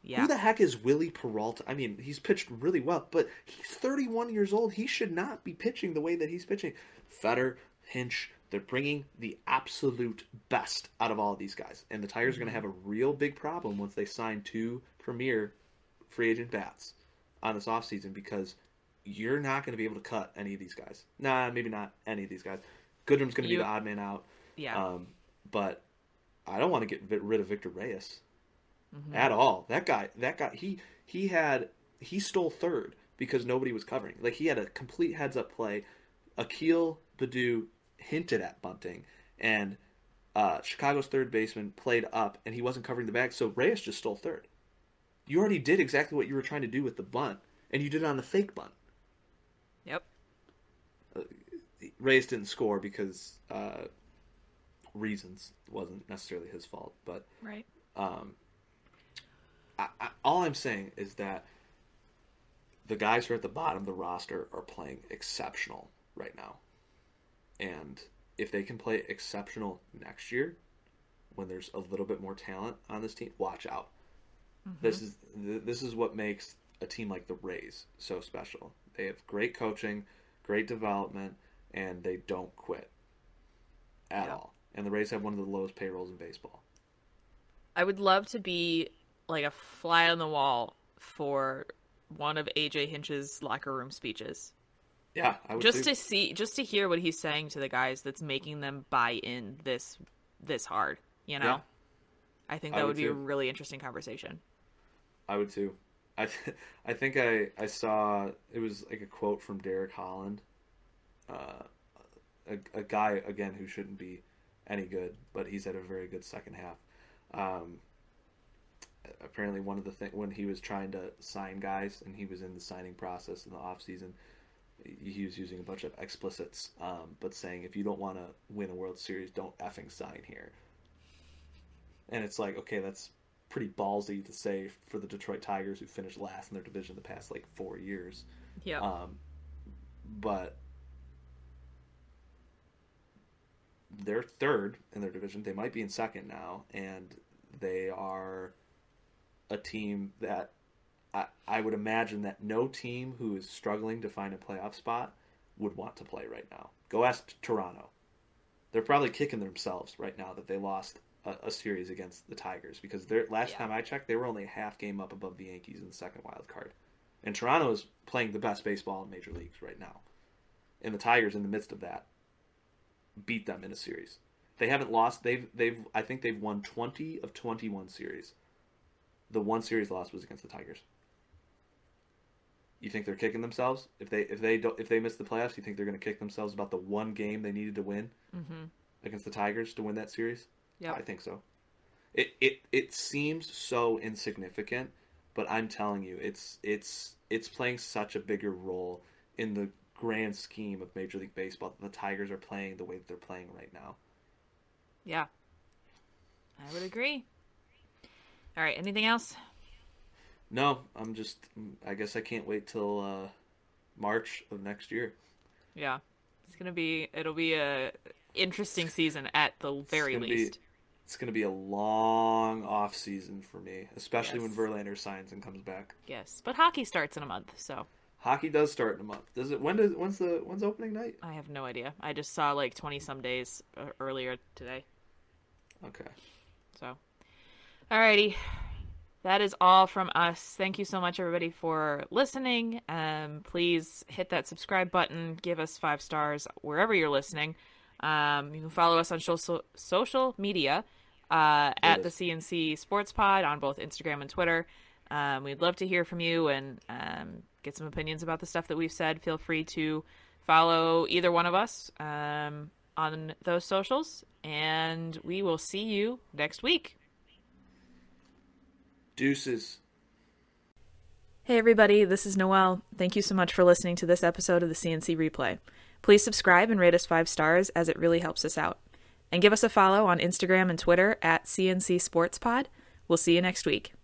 Speaker 2: Yeah. Who the heck is Wily Peralta? I mean, he's pitched really well, but he's 31 years old. He should not be pitching the way that he's pitching. Fetter, Hinch, they're bringing the absolute best out of all of these guys. And the Tigers mm-hmm. are going to have a real big problem once they sign two premier free agent bats on this offseason because you're not going to be able to cut any of these guys. Nah, maybe not any of these guys. Goodrum's going to be the odd man out.
Speaker 1: Yeah.
Speaker 2: Um, but I don't want to get rid of Victor Reyes mm-hmm. at all. That guy, that guy, he he had he stole third because nobody was covering. Like he had a complete heads up play. Akil Baddoo hinted at bunting, and uh, Chicago's third baseman played up, and he wasn't covering the bag, so Reyes just stole third. You already did exactly what you were trying to do with the bunt, and you did it on the fake bunt.
Speaker 1: Yep.
Speaker 2: Uh, Reyes didn't score because uh, reasons. It wasn't necessarily his fault, but
Speaker 1: right.
Speaker 2: Um, I, I, all I'm saying is that the guys who are at the bottom of the roster are playing exceptional right now, and if they can play exceptional next year, when there's a little bit more talent on this team, watch out. This is this is what makes a team like the Rays so special. They have great coaching, great development, and they don't quit at
Speaker 1: Yeah.
Speaker 2: all. And the Rays have one of the lowest payrolls in baseball.
Speaker 1: I would love to be like a fly on the wall for one of AJ Hinch's locker room speeches.
Speaker 2: Yeah, I would
Speaker 1: Just
Speaker 2: too.
Speaker 1: to see just to hear what he's saying to the guys that's making them buy in this this hard, you know?
Speaker 2: Yeah.
Speaker 1: I think
Speaker 2: I
Speaker 1: that
Speaker 2: would
Speaker 1: would be a really interesting conversation.
Speaker 2: I would too. I th- I think I I saw it was like a quote from Derek Holland, uh, a a guy again who shouldn't be any good, but he's had a very good second half. Um, apparently, one of the thing when he was trying to sign guys and he was in the signing process in the off season, he was using a bunch of explicits, um, but saying if you don't want to win a World Series, don't effing sign here. And it's like, okay, that's pretty ballsy to say for the Detroit Tigers who finished last in their division the past like four years.
Speaker 1: Yeah.
Speaker 2: Um, but they're third in their division. They might be in second now, and they are a team that I, I would imagine that no team who is struggling to find a playoff spot would want to play right now. Go ask Toronto. They're probably kicking themselves right now that they lost a, a series against the Tigers because their last
Speaker 1: Yeah.
Speaker 2: time I checked, they were only a half game up above the Yankees in the second wild card. And Toronto is playing the best baseball in major leagues right now. And the Tigers, in the midst of that, beat them in a series. They haven't lost. They've they've I think they've won twenty of twenty one series. The one series loss was against the Tigers. You think they're kicking themselves if they if they don't if they miss the playoffs? You think they're going to kick themselves about the one game they needed to win
Speaker 1: mm-hmm.
Speaker 2: against the Tigers to win that series?
Speaker 1: Yeah,
Speaker 2: I think so. It it it seems so insignificant, but I'm telling you, it's it's it's playing such a bigger role in the grand scheme of Major League Baseball that the Tigers are playing the way that they're playing right now.
Speaker 1: Yeah. I would agree. All right, anything else?
Speaker 2: No, I'm just I guess I can't wait till uh, March of next year.
Speaker 1: Yeah. It's going to be it'll be a interesting season at the very
Speaker 2: be-
Speaker 1: least.
Speaker 2: It's going to be a long off season for me, especially
Speaker 1: Yes.
Speaker 2: when Verlander signs and comes back.
Speaker 1: Yes. But hockey starts in a month, so
Speaker 2: Hockey does start in a month. Does it? When does? When's the? When's opening night?
Speaker 1: I have no idea. I just saw like 20 some days uh, earlier today.
Speaker 2: Okay.
Speaker 1: So, alrighty. That is all from us. Thank you so much, everybody, for listening. Um, please hit that subscribe button. Give us five stars wherever you're listening. Um, you can follow us on social social media uh, at the. CNC Sports Pod on both Instagram and Twitter. Um, we'd love to hear from you and um, get some opinions about the stuff that we've said. Feel free to follow either one of us um, on those socials, and we will see you next week.
Speaker 2: Deuces.
Speaker 1: Hey, everybody, this is Noël. Thank you so much for listening to this episode of the CNC Replay. Please subscribe and rate us five stars as it really helps us out. And give us a follow on Instagram and Twitter at CNC Sports Pod. We'll see you next week.